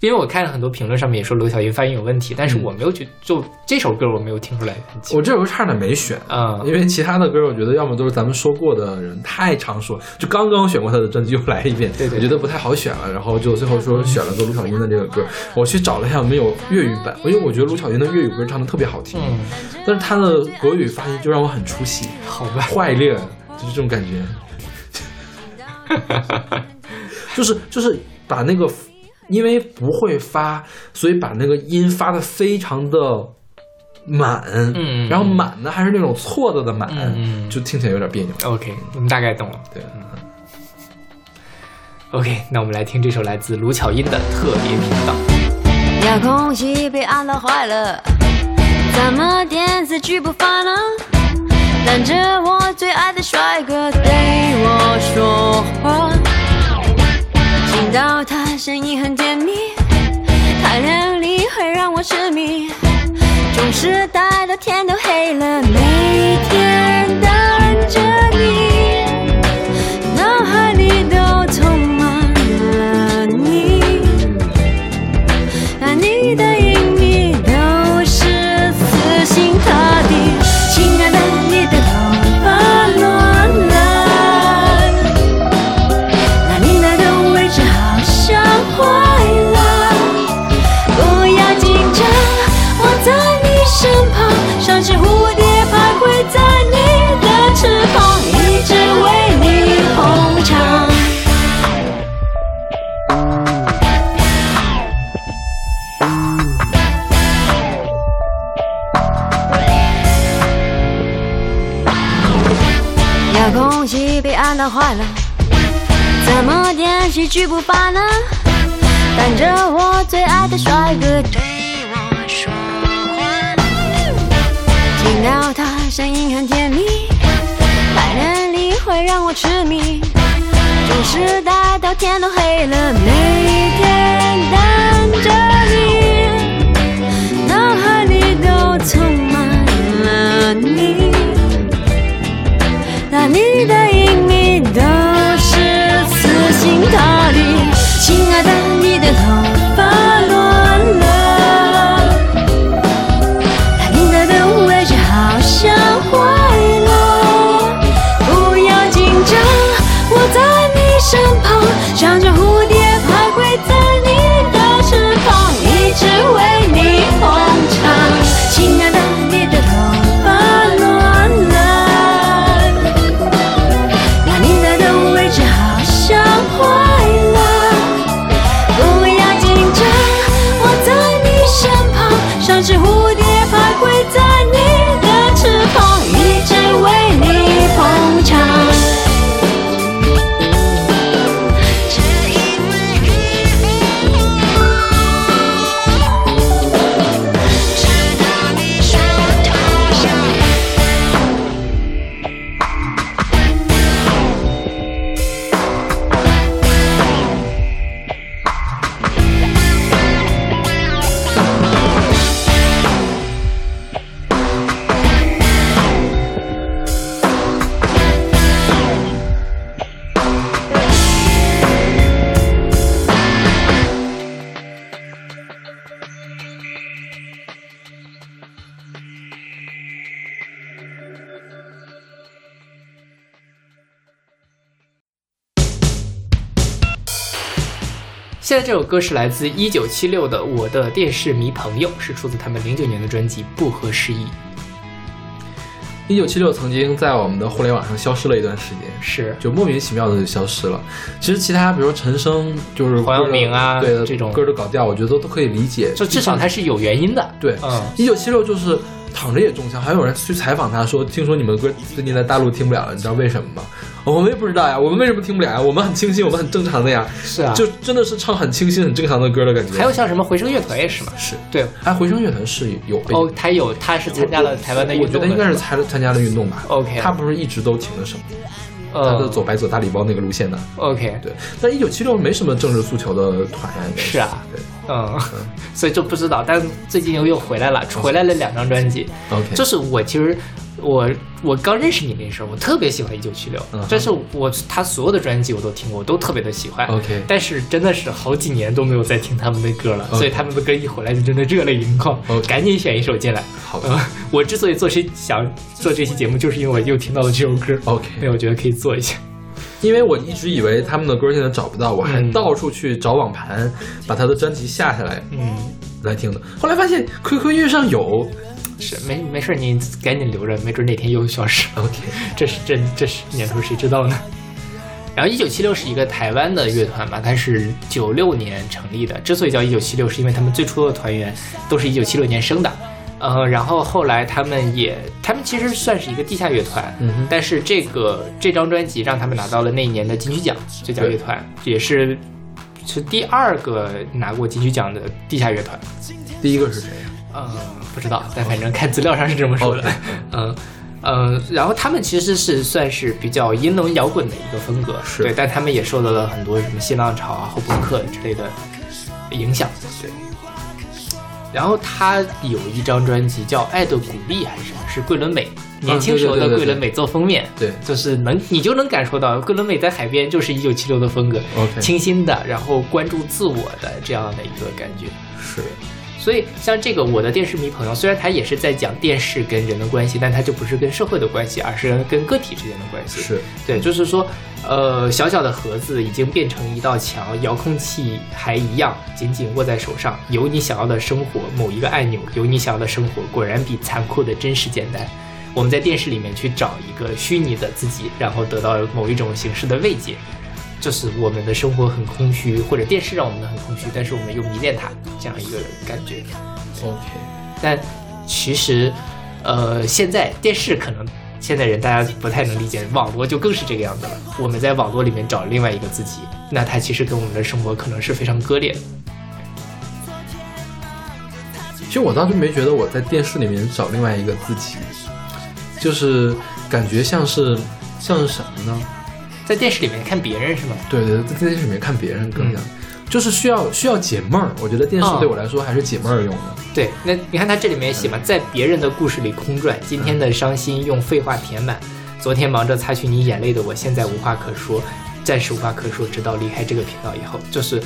因为我看了很多评论上面也说刘晓音发音有问题，但是嗯。我没有觉就这首歌我没有听出来。我这首歌差点没选，啊因为其他的歌我觉得要么都是咱们说过的人太常说，就刚刚选过他的专辑又来一遍，对对我觉得不太好选了，然后就最后说选了个卢巧音的这个歌。我去找了一下有没有粤语版，因为我觉得卢巧音的粤语歌唱的特别好听，嗯，但是他的国语发音就让我很出戏，好吧，坏劣，就是这种感觉，就是就是把那个，因为不会发，所以把那个音发的非常的满，嗯然后满呢还是那种错的的满，嗯嗯就听起来有点别扭。OK，我们大概懂了。对，OK，那我们来听这首来自卢巧音的《特别频道》。遥控器被按到坏了，怎么电视剧不发呢？等着我最爱的帅哥对我说话，听到他声音很甜蜜，他靓丽会让我痴迷，总是待到天都黑了，每天等着。遥控器被按到坏了，怎么电视剧不发呢？等着我最爱的帅哥对我说话，听到他声音很甜蜜，他人里会让我痴迷，总是待到天都黑了，每天等着你，现在这首歌是来自一九七六的《我的电视迷朋友》，是出自他们零九年的专辑《不合时宜》。一九七六曾经在我们的互联网上消失了一段时间，是就莫名其妙的就消失了。其实其他，比如说陈升，就是黄晓明啊对的这种歌的搞掉，我觉得都都可以理解。就至少他是有原因的。对，嗯，一九七六就是躺着也中枪，还有人去采访他说，听说你们的歌最近在大陆听不了了，你知道为什么吗？我们也不知道呀，我们为什么听不了呀？我们很清新，我们很正常的呀。是啊就真的是唱很清新、很正常的歌的感觉。还有像什么回声乐团也是吗。是，对，哎回声乐团是有哦，他有，他是参加了台湾的运动的，我觉得应该是参参加了运动吧。OK 他不是一直都挺那什么，他的呃走白走大礼包那个路线的。，OK，对，但一九七六没什么政治诉求的团是啊对嗯，所以就不知道，但最近又又回来了，回来了两张专辑。，OK，就是我其实我我刚认识你那时候，我特别喜欢一九七六嗯哼，这是我他所有的专辑我都听过，我都特别的喜欢。OK 但是真的是好几年都没有再听他们的歌了所以他们的歌一回来就真的热泪盈眶。OK 赶紧选一首进来。好。我之所以做这想做这期节目，就是因为我又听到了这首歌。OK 那我觉得可以做一下。因为我一直以为他们的歌现在找不到，我还嗯到处去找网盘，把他的专辑下下来嗯，来听的。后来发现 QQ 音乐上有是没没事，你赶紧留着，没准哪天又消失。，OK，这是这这是年头谁知道呢？然后一九七六是一个台湾的乐团嘛，它是九六年成立的。之所以叫一九七六，是因为他们最初的团员都是一九七六年生的。呃，然后后来他们也，他们其实算是一个地下乐团，嗯哼但是这个这张专辑让他们拿到了那一年的金曲奖最佳乐团，也是是第二个拿过金曲奖的地下乐团。第一个是谁呀？嗯，不知道，但反正看资料上是这么说的。嗯嗯，然后他们其实是算是比较英伦摇滚的一个风格，是对，但他们也受到了很多什么新浪潮啊、后朋克之类的影响，对。然后他有一张专辑叫《爱的鼓励》还是什么，是桂纶镁年轻时候的桂纶镁做封面，对。就是能你就能感受到桂纶镁在海边就是一九七六的风格清新的，然后关注自我的这样的一个感觉。是所以像这个我的电视迷朋友，虽然他也是在讲电视跟人的关系，但他就不是跟社会的关系，而是跟个体之间的关系。是对，就是说，呃，小小的盒子已经变成一道墙，遥控器还一样紧紧握在手上，有你想要的生活，某一个按钮，有你想要的生活，果然比残酷的真实简单。我们在电视里面去找一个虚拟的自己，然后得到某一种形式的慰藉。就是我们的生活很空虚，或者电视让我们很空虚，但是我们又迷恋它，这样一个感觉。OK，但其实，呃，现在电视可能现在人大家不太能理解，网络就更是这个样子了。我们在网络里面找另外一个自己，那它其实跟我们的生活可能是非常割裂的。其实我当时没觉得我在电视里面找另外一个自己，就是感觉像是像是什么呢？在电视里面看别人是吗？对对，在电视里面看别人更像，就是需要需要解闷儿。我觉得电视哦对我来说还是解闷儿用的。对，那你看他这里面写嘛，在别人的故事里空转，今天的伤心用废话填满，昨天忙着擦去你眼泪的我，现在无话可说，暂时无话可说，直到离开这个频道以后，就是。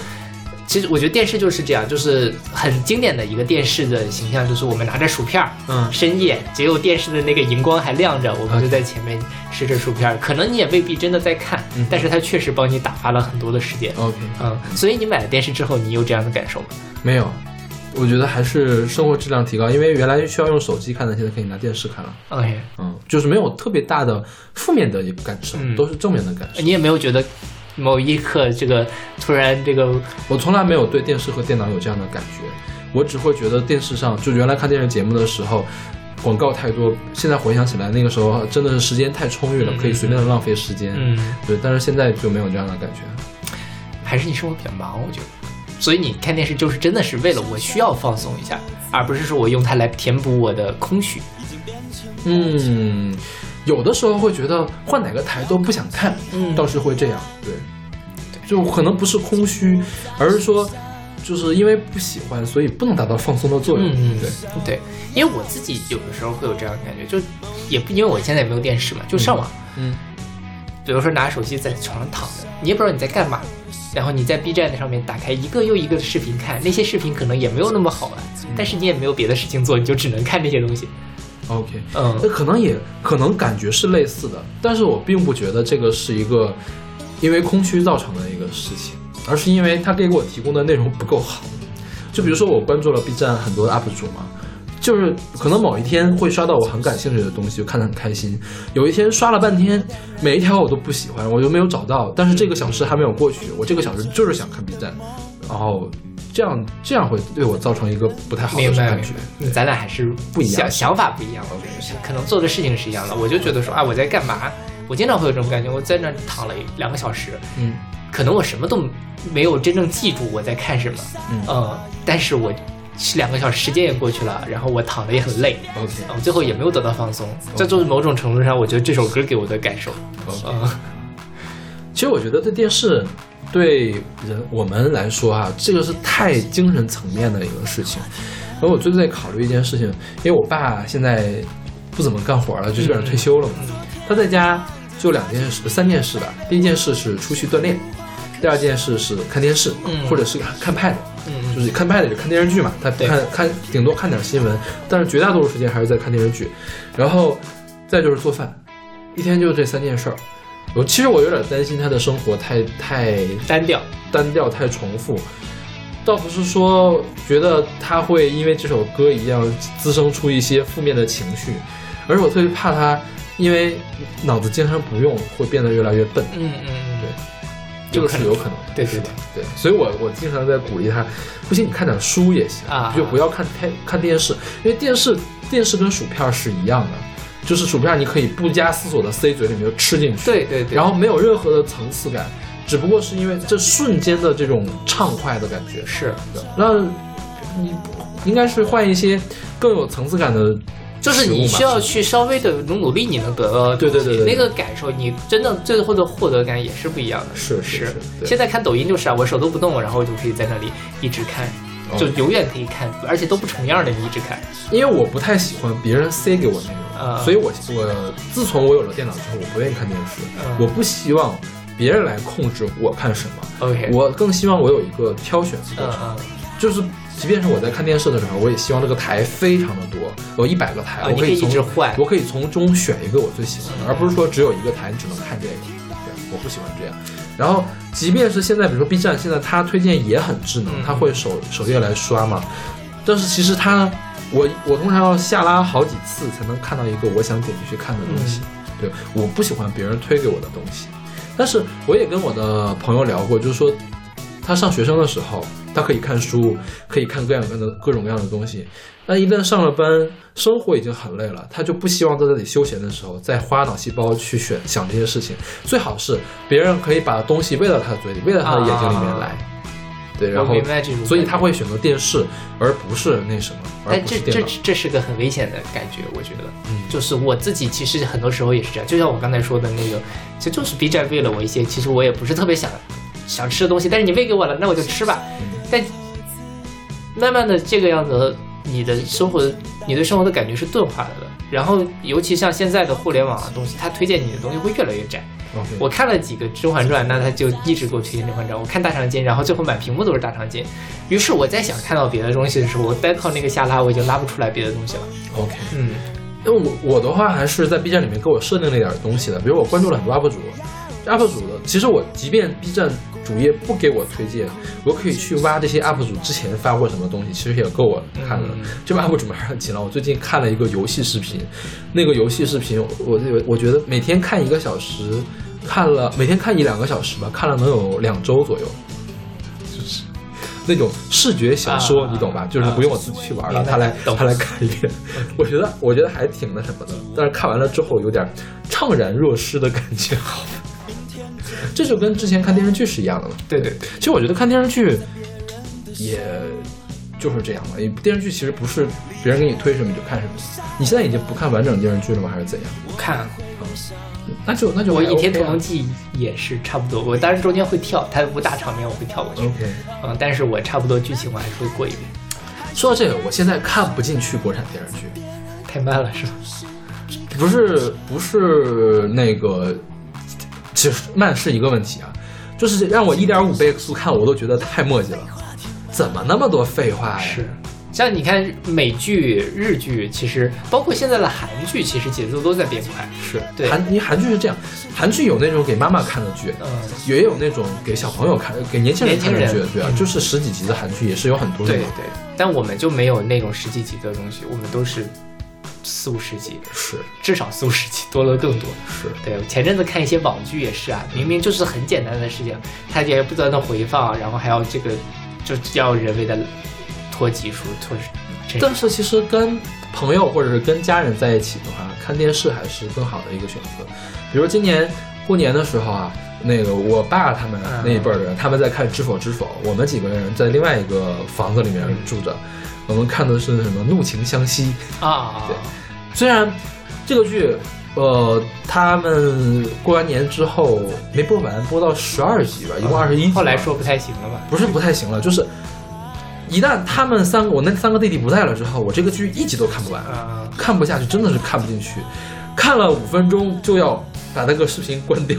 其实我觉得电视就是这样，就是很经典的一个电视的形象，就是我们拿着薯片儿，嗯深夜只有电视的那个荧光还亮着，我们就在前面吃着薯片儿，可能你也未必真的在看，嗯但是它确实帮你打发了很多的时间。OK，嗯，所以你买了电视之后，你有这样的感受吗？没有，我觉得还是生活质量提高，因为原来需要用手机看的，现在可以拿电视看了。OK，嗯，就是没有特别大的负面的感受，嗯都是正面的感受。你也没有觉得某一刻这个突然这个我从来没有对电视和电脑有这样的感觉，我只会觉得电视上，就原来看电视节目的时候。广告太多，现在回想起来，那个时候真的是时间太充裕了，嗯可以随便的浪费时间。嗯，对，但是现在就没有这样的感觉。还是你生活比较忙，我觉得。所以你看电视就是真的是为了我需要放松一下，而不是说我用它来填补我的空虚。嗯，有的时候会觉得换哪个台都不想看，嗯倒是会这样。对，就可能不是空虚，而是说，就是因为不喜欢，所以不能达到放松的作用。嗯嗯，对，对，因为我自己有的时候会有这样的感觉，就也不因为我现在也没有电视嘛，就上网，嗯，比如说拿手机在床上躺着，你也不知道你在干嘛，然后你在 B 站上面打开一个又一个的视频看，那些视频可能也没有那么好玩，但是你也没有别的事情做，你就只能看这些东西。OK，嗯那可能也可能感觉是类似的，但是我并不觉得这个是一个因为空虚造成的一个事情。而是因为他给我提供的内容不够好。就比如说我关注了 B 站很多 UP 主嘛，就是可能某一天会刷到我很感兴趣的东西，就看得很开心。有一天刷了半天，每一条我都不喜欢，我就没有找到。但是这个小时还没有过去，我这个小时就是想看 B 站，然后这样这样会对我造成一个不太好的感觉。咱俩还是不一样想想法不一样，我觉得是可能做的事情是一样的。我就觉得说啊，我在干嘛？我经常会有这种感觉，我在那躺了两个小时，嗯。可能我什么都没有真正记住我在看什么，嗯。呃，但是我是两个小时时间也过去了，然后我躺的也很累，，OK。嗯，最后也没有得到放松。在做某种程度上，我觉得这首歌给我的感受，OK。嗯，其实我觉得这电视对人我们来说啊，这个是太精神层面的一个事情。然后我最近在考虑一件事情，因为我爸现在不怎么干活了，就基本上退休了嘛。他在家就两件事，三件事吧。第一件事是出去锻炼，第二件事是看电视，嗯或者是看 pad，嗯就是看 pad 就看电视剧嘛。他看看顶多看点新闻，但是绝大多数时间还是在看电视剧。然后再就是做饭，一天就这三件事儿。我其实我有点担心他的生活太太单调，单调、太重复，倒不是说觉得他会因为这首歌一样滋生出一些负面的情绪，而是我特别怕他因为脑子经常不用会变得越来越笨，嗯嗯嗯，对这个是有可能的，对对是吧？对，所以我我经常在鼓励他，不行你看点书也行，啊就不要看太看电视，因为电视电视跟薯片是一样的，就是薯片你可以不加思索的塞嘴里面就吃进去，对对对，然后没有任何的层次感，只不过是因为这瞬间的这种畅快的感觉。是，那你应该是换一些更有层次感的就是你需要去稍微的努努力，你能得到对对对那个感受，你真的最后的获得感也是不一样的。是是现在看抖音就是啊，我手都不动，然后我就可以在那里一直看，就哦永远可以看，而且都不重样的，你一直看。因为我不太喜欢别人塞给我内容，啊。所以我我自从我有了电脑之后，我不愿意看电视，嗯我不希望别人来控制我看什么，OK，我更希望我有一个挑选的过程，就是即便是我在看电视的时候，我也希望这个台非常的多，有一百个台，我可以一直换。我可以从中选一个我最喜欢的，而不是说只有一个台，你只能看这个。对，我不喜欢这样。然后，即便是现在，比如说 B 站，现在它推荐也很智能，嗯它会首首页来刷嘛。但是其实它，我我通常要下拉好几次才能看到一个我想点进去看的东西。对，我不喜欢别人推给我的东西。但是我也跟我的朋友聊过，就是说他上学生的时候，他可以看书，可以看各样各样的各种各样的东西。但一旦上了班，生活已经很累了，他就不希望在这里休闲的时候再花脑细胞去选想这些事情。最好是别人可以把东西喂到他的嘴里，喂到他的眼睛里面来。对，然后明白这种，所以他。会选择电视，而不是那什么，而但这这。这是个很危险的感觉，我觉得，嗯就是我自己其实很多时候也是这样，就像我刚才说的那个，其实就是 B 站喂了我一些，其实我也不是特别想想吃的东西，但是你喂给我了，那我就吃吧。嗯但慢慢的这个样子，你的生活，你对生活的感觉是钝化了的。然后，尤其像现在的互联网的东西，它推荐你的东西会越来越窄。我看了几个《甄嬛传》，那他就一直给我推荐《甄嬛传》。我看大长今，然后最后满屏幕都是大长今。于是我在想看到别的东西的时候，我单靠那个下拉，我已经拉不出来别的东西了。OK，嗯因为我我的话还是在 B 站里面给我设定了一点东西的，比如我关注了很多 UP 主，UP 主的，其实我即便 B 站主页不给我推荐，我可以去挖这些 UP 主之前发过什么东西，其实也够我看的。嗯这帮 UP 主们还是很勤劳。我最近看了一个游戏视频，那个游戏视频，我我我觉得每天看一个小时，看了每天看一两个小时吧，看了能有两周左右。就是那种视觉小说，啊你懂吧？就是不用我自己去玩了，他来懂他来看一遍。我觉得我觉得还挺那什么的，但是看完了之后有点怅然若失的感觉。好，这就跟之前看电视剧是一样的嘛。对对对，其实我觉得看电视剧，也就是这样嘛。因为电视剧其实不是别人给你推什么你就看什么。你现在已经不看完整电视剧了吗？还是怎样？我看那就那就还我倚天屠龙记也是差不多，我当然中间会跳，它无大场面我会跳过去。OK。嗯，但是我差不多剧情我还是会过一遍。说到这个，我现在看不进去国产电视剧。太慢了是吧？不是不是那个，其实慢是一个问题啊，就是让我一点五倍速看，我都觉得太墨迹了。怎么那么多废话呀？是，像你看美剧、日剧，其实包括现在的韩剧，其实节奏都在变快。是对韩，因为韩剧是这样，韩剧有那种给妈妈看的剧，嗯，也有那种给小朋友看、给年轻人看的剧对啊就是十几集的韩剧也是有很多的对。对，但我们就没有那种十几集的东西，我们都是四五十集，是至少四五十集，多了更多。是，对，前阵子看一些网剧也是啊，明明就是很简单的事情，它也不断的回放，然后还要这个就要人为的拖集数，拖真但是其实跟朋友或者是跟家人在一起的话，看电视还是更好的一个选择。比如今年过年的时候啊，那个我爸他们嗯那一辈儿的人，他们在看《知否知否》，我们几个人在另外一个房子里面住着，我们看的是什么《怒晴湘西》。啊，对虽然这个剧，呃，他们过完年之后没播完，播到十二集吧，一共二十一集。后来说不太行了吧？不是不太行了，就是一旦他们三个我那三个弟弟不在了之后，我这个剧一集都看不完，啊，看不下去，真的是看不进去，看了五分钟就要把那个视频关掉。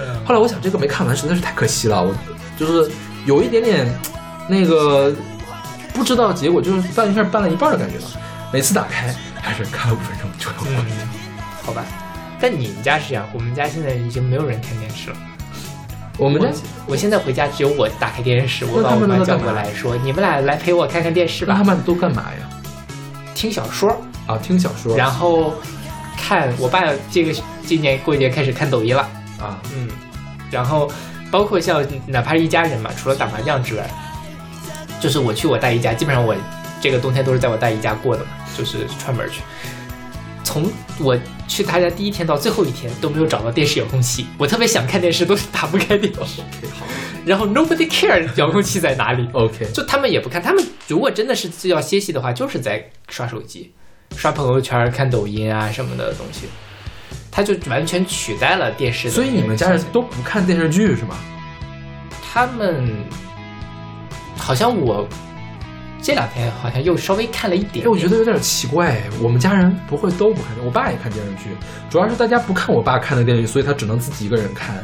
嗯后来我想这个没看完实在是太可惜了，我就是有一点点那个不知道结果，就是办一下办了一半的感觉了。每次打开还是看了五分钟就要关。嗯，好吧。但你们家是这样，我们家现在已经没有人看电视了。我们家我现在回家只有我打开电视，我把我妈叫过来说：“你们俩来陪我看看电视吧，那他们都干嘛呀？听小说。啊，听小”说。然后看我爸这个今年过节开始看抖音了，啊，嗯，然后包括像哪怕是一家人嘛，除了打麻将之外，就是我去我大姨家，基本上我这个冬天都是在我大姨家过的嘛，就是串门去。从我去他家第一天到最后一天都没有找到电视遥控器，我特别想看电视，都是打不开电视。好然后 nobody care 遥控器在哪里，，OK，就他们也不看，他们如果真的是要歇息的话，就是在刷手机、刷朋友圈、看抖音啊什么的东西，他就完全取代了电视。所以你们家人都不看电视剧是吗？他们好像我这两天好像又稍微看了一点哎，我觉得有点奇怪，我们家人不会都不看，我爸也看电视剧，主要是大家不看我爸看的电视剧，所以他只能自己一个人看，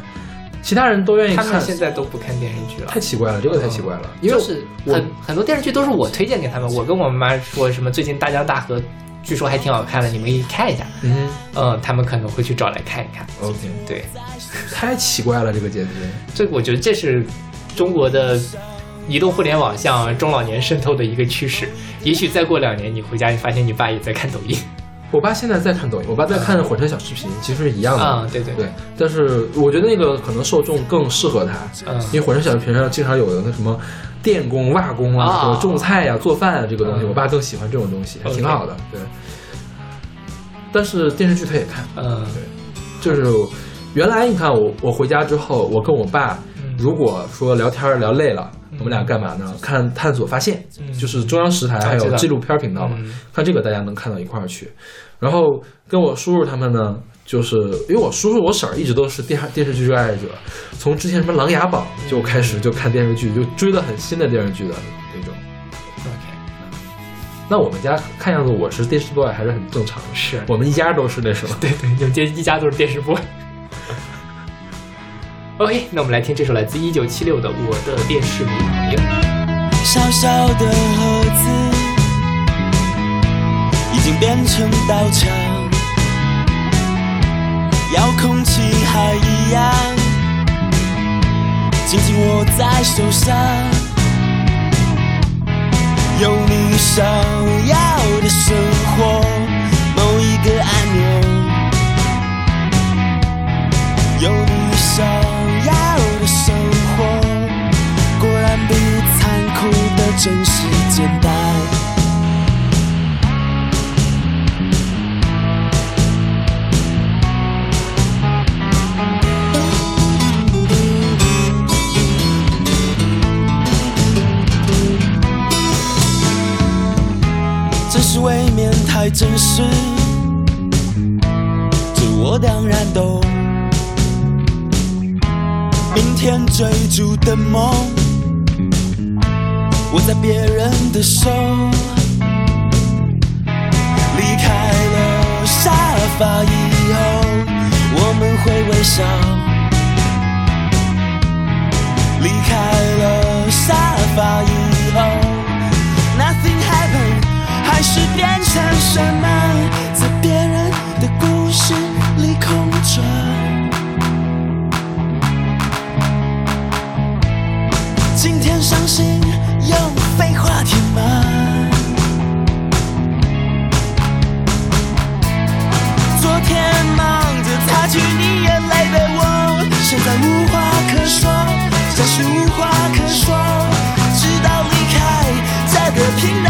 其他人都愿意看他们。现在都不看电视剧了太。奇怪了，这个太奇怪了，因为就是很很多电视剧都是我推荐给他们，我跟我妈说什么最近《大江大河》据说还挺好看的，你们可以看一下。嗯嗯，他们可能会去找来看一看。，OK，对，太奇怪了，这个简直。这我觉得这是中国的移动互联网向中老年渗透的一个趋势。也许再过两年，你回家你发现你爸也在看抖音。我爸现在在看抖音，我爸在看火车小视频，其实是一样的。啊对对对，但是我觉得那个可能受众更适合他，嗯因为火车小视频上经常有的那什么电工、瓦工啊，啊或者种菜呀、做饭啊这个东西，嗯我爸更喜欢这种东西，还挺好的。对，但是电视剧他也看，嗯就是原来你看我我回家之后，我跟我爸嗯如果说聊天聊累了，我们俩干嘛呢？看探索发现，嗯就是中央十台还有纪录片频道嘛，嗯看这个大家能看到一块儿去。然后跟我叔叔他们呢，就是因为我叔叔我婶儿一直都是电电视剧热爱者，从之前什么《琅琊榜》就开始就看电视剧，就追的很新的电视剧的那种。，OK，那我们家看样子我是电视 boy 还是很正常的，是我们一家都是那什么。对对，你们这一家都是电视 boy。OK，那我们来听这首来自一九七六的《我的电视迷朋友》。小小的盒子已经变成道墙，遥控器还一样，紧紧握在手上。有你想要的生活，某一个按钮。有你想真实简单。真实未免太真实，这我当然懂。明天追逐的梦，握在别人的手，离开了沙发以后，我们会微笑。离开了沙发以后，Nothing happened，还是变成什么？在别人的故事里空转。今天伤心，废话填满。昨天忙着擦去你眼泪的我，现在无话可说，真是无话可说，直到离开这个平淡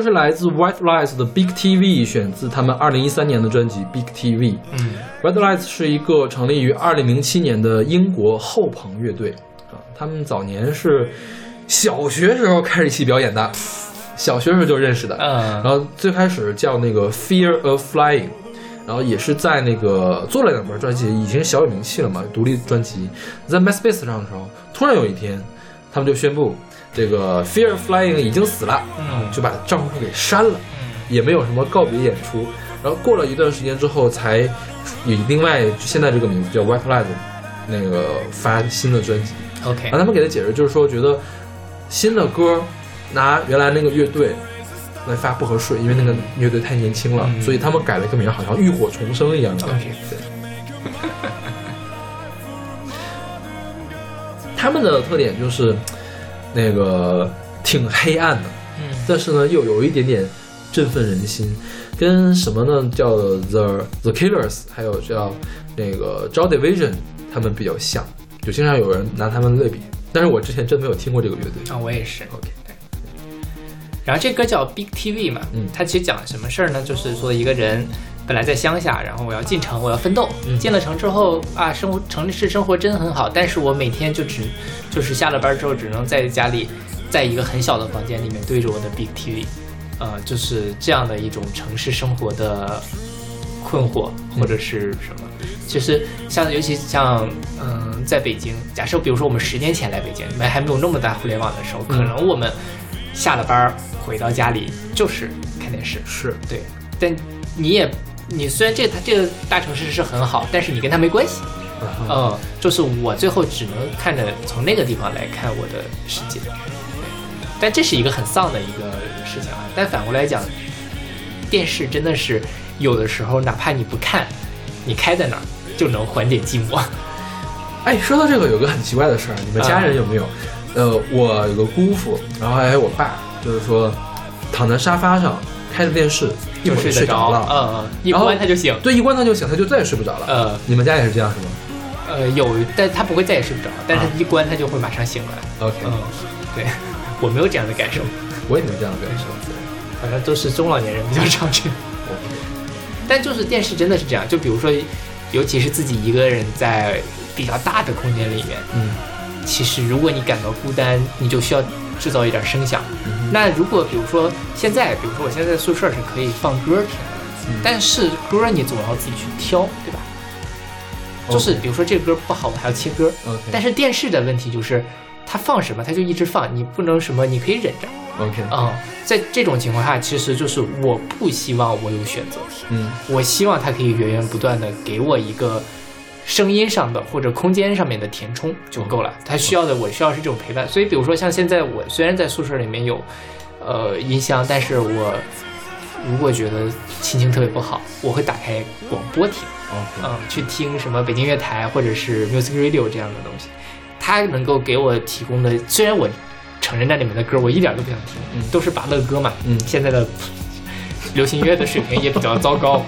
歌是来自 White Lies 的 Big TV，选自他们二零一三年的专辑 Big TV。嗯 White Lies 是一个成立于二零零七年的英国后朋乐队啊，他们早年是小学时候开始一起表演的，小学时候就认识的。嗯然后最开始叫那个 Fear of Flying，然后也是在那个做了两本专辑，已经小有名气了嘛，独立专辑。在 MySpace 上的时候，突然有一天，他们就宣布这个 Fear Flying 已经死了，嗯就把账户给删了，也没有什么告别演出。然后过了一段时间之后，才以另外现在这个名字叫 White Lies 那个发新的专辑。，OK，然后他们给的解释就是说，觉得新的歌拿原来那个乐队来发不合适，因为那个乐队太年轻了，嗯所以他们改了个名，好像浴火重生一样的。OK 对。他们的特点就是那个挺黑暗的，嗯但是呢又有一点点振奋人心，跟什么呢？叫 The The Killers，还有叫那个 Joy Division，他们比较像，就经常有人拿他们类比。但是我之前真没有听过这个乐队。啊，我也是。OK，然后这歌叫 Big TV 嘛，嗯它其实讲什么事儿呢？就是说一个人本来在乡下，然后我要进城，我要奋斗。嗯进了城之后啊，生活城市生活真的很好，但是我每天就只就是下了班之后只能在家里，在一个很小的房间里面对着我的 Big TV，呃，就是这样的一种城市生活的困惑或者是什么。其实像尤其像嗯、在北京，假设比如说我们十年前来北京，没还没有那么大互联网的时候，可能我们下了班回到家里就是看电视，是对，但你也你虽然这它这个大城市是很好，但是你跟他没关系，嗯，就是我最后只能看着从那个地方来看我的世界，对但这是一个很丧的一个事情啊。但反过来讲，电视真的是有的时候哪怕你不看，你开在哪儿就能缓解寂寞。哎，说到这个，有个很奇怪的事儿，你们家人有没有？呃，我有个姑父，然后还有我爸，就是说躺在沙发上开着电视，就就睡得着，睡着了。嗯嗯，一关他就醒。对，一关他就醒，他就再也睡不着了。呃你们家也是这样是吗呃，有，但他不会再也睡不着，但是一关他就会马上醒来。？OK，、嗯，对，我没有这样的感受，我也没有这样的感受。反正都是中老年人比较常这样。OK，但就是电视真的是这样，就比如说，尤其是自己一个人在比较大的空间里面，嗯，其实如果你感到孤单，你就需要制造一点声响。那如果比如说现在，比如说我现在在宿舍是可以放歌听的，但是歌你总要自己去挑，对吧？就是比如说这个歌不好，我还要切歌。但是电视的问题就是，它放什么它就一直放，你不能什么，你可以忍着。OK，啊、在这种情况下，其实就是我不希望我有选择，嗯。我希望它可以源源不断的给我一个声音上的或者空间上面的填充就够了。他需要的我需要是这种陪伴。所以比如说像现在我虽然在宿舍里面有呃音箱，但是我如果觉得心情特别不好，我会打开广播听。嗯，去听什么北京乐台或者是 Music Radio 这样的东西，它能够给我提供的，虽然我承认那里面的歌我一点都不想听，嗯都是拔乐歌嘛，嗯现在的流行乐的水平也比较糟糕，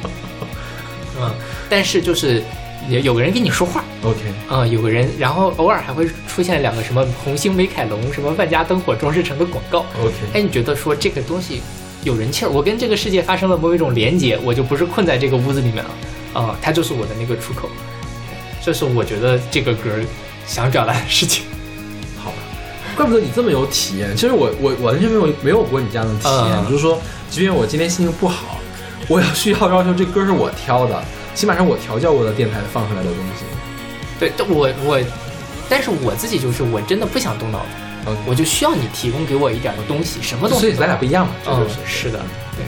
嗯，但是就是也有个人跟你说话，OK，啊、有个人，然后偶尔还会出现两个什么红星美凯龙、什么万家灯火装饰城的广告，OK。哎，你觉得说这个东西有人气儿，我跟这个世界发生了某一种连接，我就不是困在这个屋子里面了，啊、它就是我的那个出口，这是我觉得这个歌想表达的事情。好吧，怪不得你这么有体验。其实我我我完全没有没有过你这样的体验，嗯。就是说，即便我今天心情不好，我要需要要求这歌是我挑的，起码是我调教过的电台放出来的东西。对，但我我，但是我自己就是我真的不想动脑子，OK 我就需要你提供给我一点的东西，什么东西所以咱俩不一样嘛，这嗯就是、，是的，对。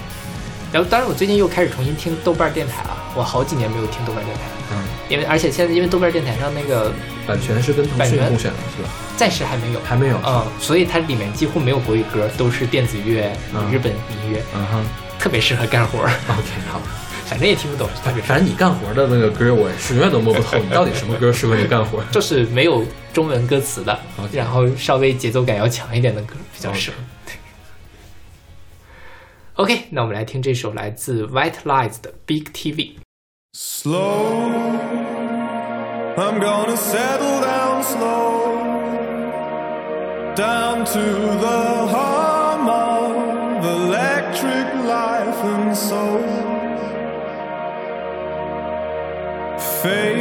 然后，当然，我最近又开始重新听豆瓣电台了。我好几年没有听豆瓣电台了，嗯，因为而且现在因为豆瓣电台上那个版权是跟腾讯共选的是吧？暂时还没有，还没有。嗯，所以它里面几乎没有国语歌，都是电子乐、嗯日本音乐，嗯哼特别适合干活儿，，OK，好。反正也听不懂，反正你干活的那个歌，我是永远都摸不透，你到底什么歌适合你干活？就是没有中文歌词的然后稍微节奏感要强一点的歌比较适合。OK，那我们来听这首来自 White Lies 的 Big TV。Slow, I'm gonna settle down slow, down to the hum of electric life and soul. Faith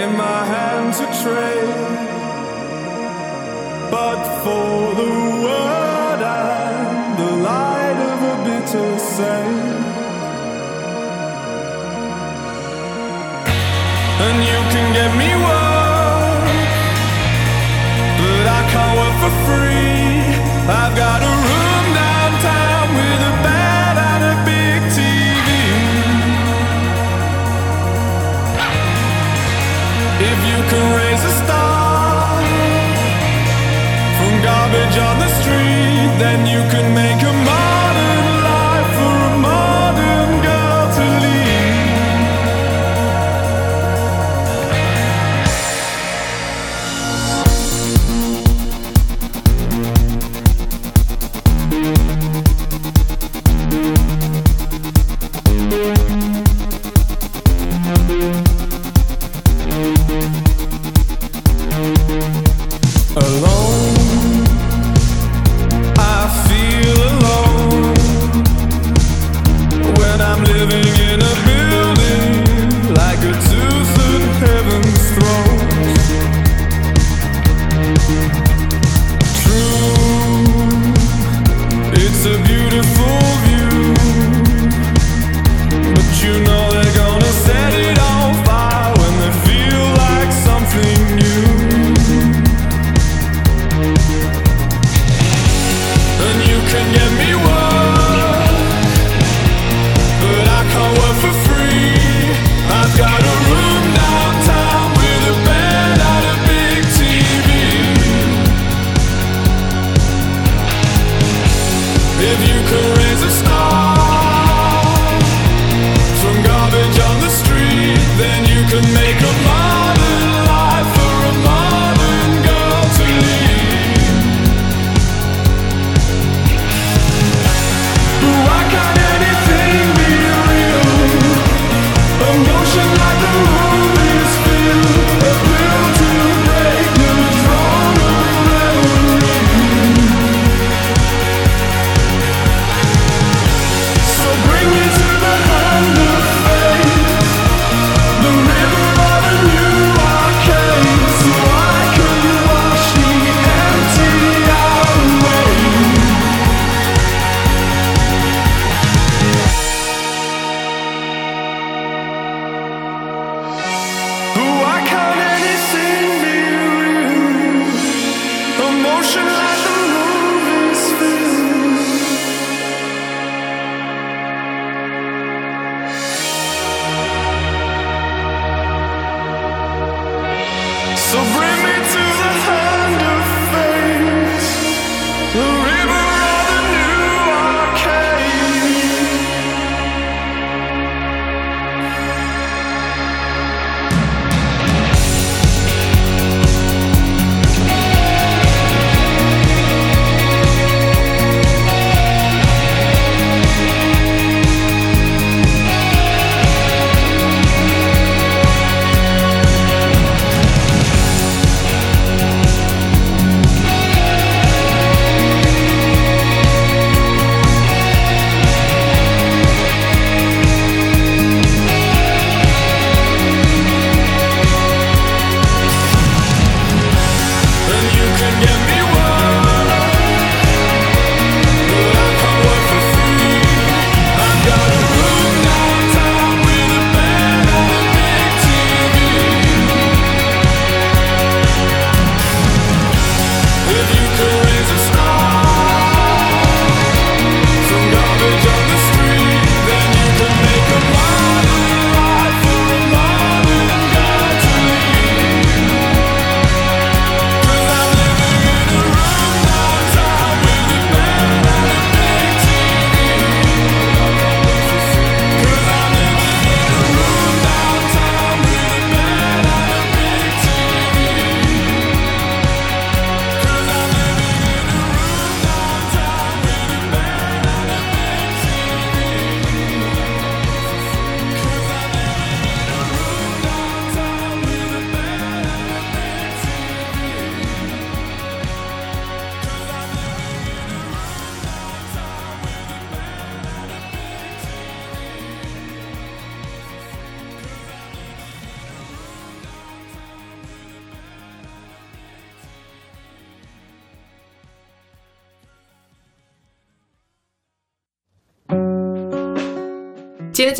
in my hand to trade, but for the word and the light of a bitter saint. And you can get me work, but I can't work for free. Then you can make a modern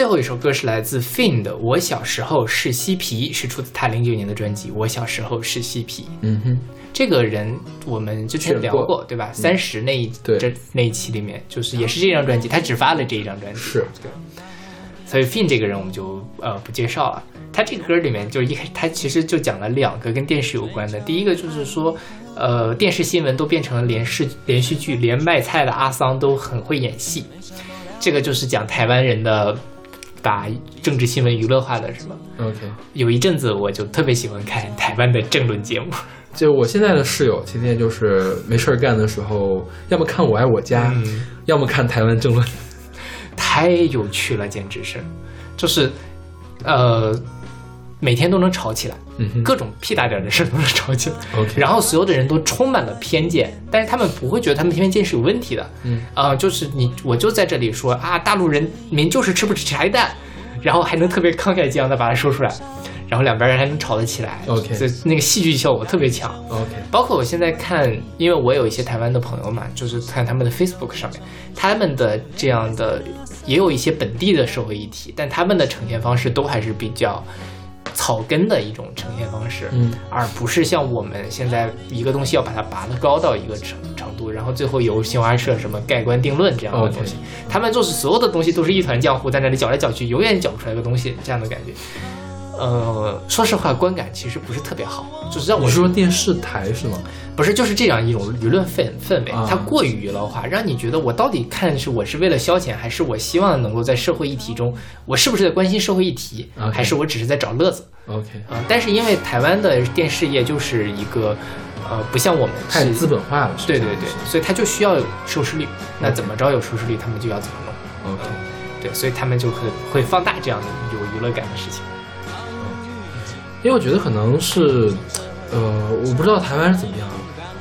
最后一首歌是来自 Fin 的《我小时候是嬉皮》，是出自他零九年的专辑《我小时候是嬉皮》。嗯哼，这个人我们之前聊过过，对吧？三十那一对这那一期里面，就是也是这张专辑，他只发了这一张专辑，是对。所以 Fin 这个人我们就呃不介绍了。他这个歌里面就一开他其实就讲了两个跟电视有关的，第一个就是说，呃，电视新闻都变成了连视连续剧，连卖菜的阿桑都很会演戏。这个就是讲台湾人的把政治新闻娱乐化的，是吗？OK。有一阵子我就特别喜欢看台湾的政论节目，就我现在的室友，天天就是没事儿干的时候，要么看《我爱我家》嗯要么看台湾政论。太有趣了，简直是，就是，呃，每天都能吵起来，嗯各种屁大点的事都能吵起来。然后所有的人都充满了偏见，但是他们不会觉得他们偏见是有问题的。嗯啊、就是你，我就在这里说啊，大陆人民就是吃不起茶叶蛋，然后还能特别慷慨激昂的把它说出来，然后两边人还能吵得起来。OK 所以那个戏剧效果特别强。OK，包括我现在看，因为我有一些台湾的朋友嘛，就是看他们的 Facebook 上面，他们的这样的也有一些本地的社会议题，但他们的呈现方式都还是比较草根的一种呈现方式，嗯，而不是像我们现在一个东西要把它拔得高到一个程程度，然后最后由新华社什么盖棺定论这样的东西。他们就是所有的东西都是一团浆糊，在那里搅来搅去，永远搅不出来个东西，这样的感觉。呃，说实话，观感其实不是特别好，就是让我说电视台是吗？不是，就是这样一种舆论氛氛围啊，它过于娱乐化，让你觉得我到底看是我是为了消遣，还是我希望能够在社会议题中，我是不是在关心社会议题，还是我只是在找乐子？OK，啊、但是因为台湾的电视业就是一个，呃，不像我们太资本化了。是对对对，所以它就需要有收视率，那怎么着有收视率，他们就要怎么弄，OK，对，所以他们就会会放大这样的有娱乐感的事情。因为我觉得可能是，呃，我不知道台湾是怎么样。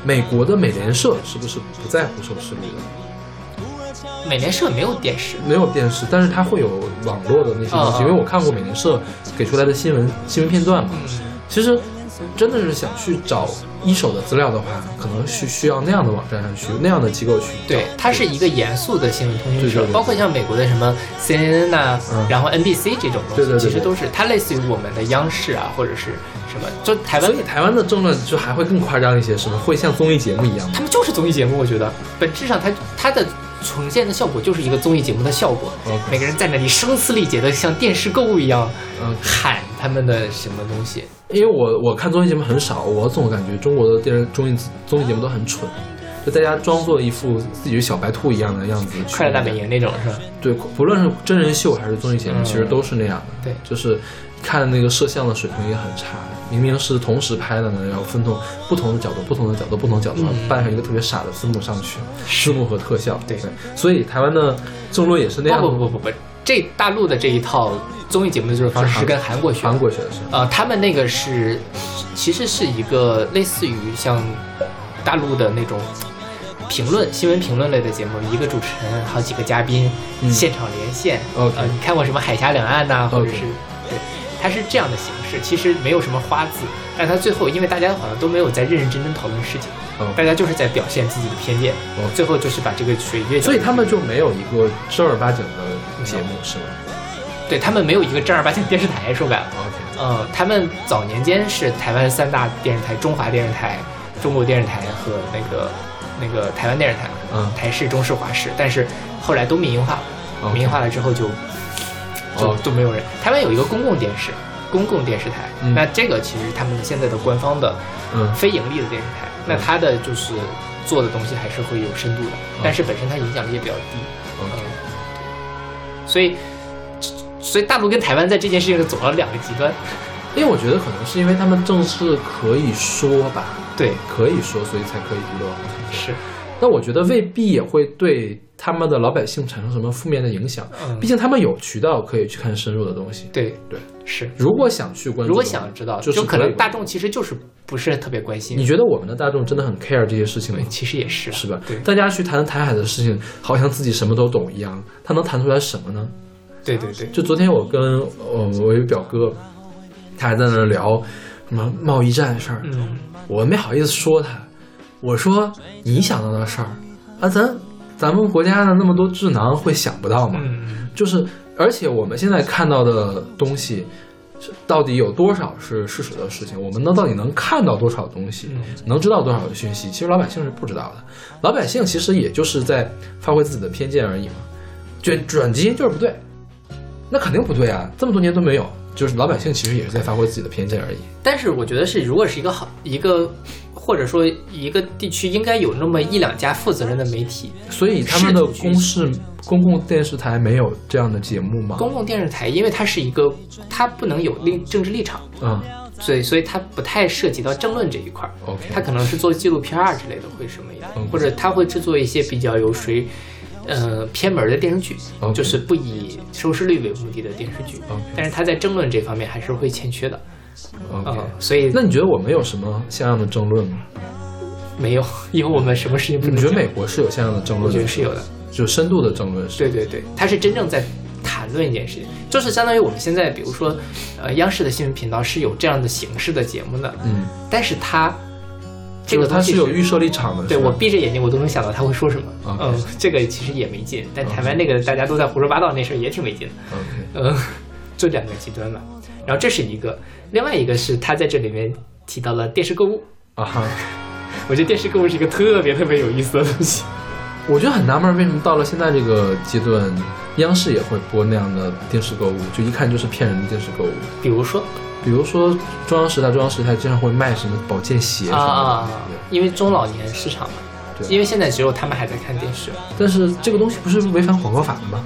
美国的美联社是不是不在乎收视率的？美联社没有电视，没有电视，但是它会有网络的那些东西。因为我看过美联社给出来的新闻新闻片段嘛。嗯其实真的是想去找一手的资料的话，可能是需要那样的网站上去，那样的机构去。对，它是一个严肃的新闻通讯社，包括像美国的什么 CNN 呐、嗯然后 NBC 这种东西，对对对对其实都是它类似于我们的央视啊，或者是什么，就台湾所以台湾的政论就还会更夸张一些，是吗？会像综艺节目一样？他们就是综艺节目，我觉得本质上它它的呈现的效果就是一个综艺节目的效果。每个人在那里声嘶力竭的像电视购物一样嗯，喊他们的什么东西。因为我我看综艺节目很少，我总感觉中国的电视综艺综艺节目都很蠢，就大家装作一副自己是小白兔一样的样子。快乐大本营那种是吧？对，不论是真人秀还是综艺节目，嗯其实都是那样的。对就是看那个摄像的水平也很差，明明是同时拍的呢，然后分从不同的角度、不同的角度、不同的角度，嗯扮上一个特别傻的字幕上去，字幕和特效。对所以台湾的政论也是那样。不不不不不，这大陆的这一套综艺节目的制作方式是跟韩国学的韩国学的是。呃，他们那个是，其实是一个类似于像大陆的那种评论新闻评论类的节目，一个主持人，好几个嘉宾，嗯现场连线。OK 呃，你看过什么海峡两岸呐、或者是对，它是这样的形式，其实没有什么花字，但它最后因为大家好像都没有在认认真真讨论事情，嗯。大家就是在表现自己的偏见，嗯。最后就是把这个水越所以他们就没有一个正儿八经的节目，是吗？对他们没有一个正儿八经电视台，说白了。呃，他们早年间是台湾三大电视台：中华电视台、中国电视台和那个那个台湾电视台，嗯。台视、中视、华视。但是后来都民营化了民营化了之后就就哦。都没有人。台湾有一个公共电视，公共电视台，嗯。那这个其实他们现在的官方的嗯。非盈利的电视台，那它的就是做的东西还是会有深度的，但是本身它影响力也比较低。嗯。所以，所以大陆跟台湾在这件事情上走了两个极端。因为我觉得可能是因为他们正是可以说吧，对，可以说，所以才可以娱乐。是，那我觉得未必也会对他们的老百姓产生什么负面的影响，嗯毕竟他们有渠道可以去看深入的东西。对对，是。如果想去关注，如果想知道，就是可能大众，其实就是不是特别关心。你觉得我们的大众真的很 care 这些事情吗，？其实也是啊是吧？对，大家去谈台海的事情，好像自己什么都懂一样，他能谈出来什么呢？对对对，就昨天我跟我我一个表哥，他还在那儿聊什么贸易战的事儿，嗯，我没好意思说他，我说你想到的事儿啊，咱咱们国家的那么多智囊会想不到吗？嗯，就是而且我们现在看到的东西。是到底有多少是事实的事情？我们能到底能看到多少东西，嗯能知道多少的讯息？其实老百姓是不知道的。老百姓其实也就是在发挥自己的偏见而已嘛。转转基因就是不对，那肯定不对啊！这么多年都没有，就是老百姓其实也是在发挥自己的偏见而已。但是我觉得是，如果是一个好一个，或者说一个地区应该有那么一两家负责任的媒体，所以他们的公视公共电视台没有这样的节目吗？公共电视台，因为它是一个，它不能有立政治立场，嗯所以所以它不太涉及到政论这一块儿。，OK，它可能是做纪录片啊之类的会什么一点，嗯或者它会制作一些比较有水，呃偏门的电视剧就是不以收视率为目的的电视剧。OK 但是它在争论这方面还是会欠缺的，嗯，所以那你觉得我们有什么像样的争论吗？没有，因为我们什么事情不能你觉得美国是有像样的争论我论？觉得是有的，，就深度的争论是？对对对，他是真正在谈论一件事情，就是相当于我们现在比如说，呃，央视的新闻频道是有这样的形式的节目的，嗯，但是它这个它是有预设立场的。对我闭着眼睛我都能想到他会说什么嗯，这个其实也没劲，但台湾那个大家都在胡说八道那事儿也挺没劲的。嗯，就两个极端嘛。然后这是一个，另外一个是他在这里面提到了电视购物。啊哈，我觉得电视购物是一个特别特别有意思的东西。我就很纳闷，为什么到了现在这个阶段，央视也会播那样的电视购物，就一看就是骗人的电视购物。比如说比如说中央时代，中央时代经常会卖什么保健鞋什啊么的。啊，因为中老年市场嘛，对因为现在只有他们还在看电视，但是这个东西不是违反广告法的吗？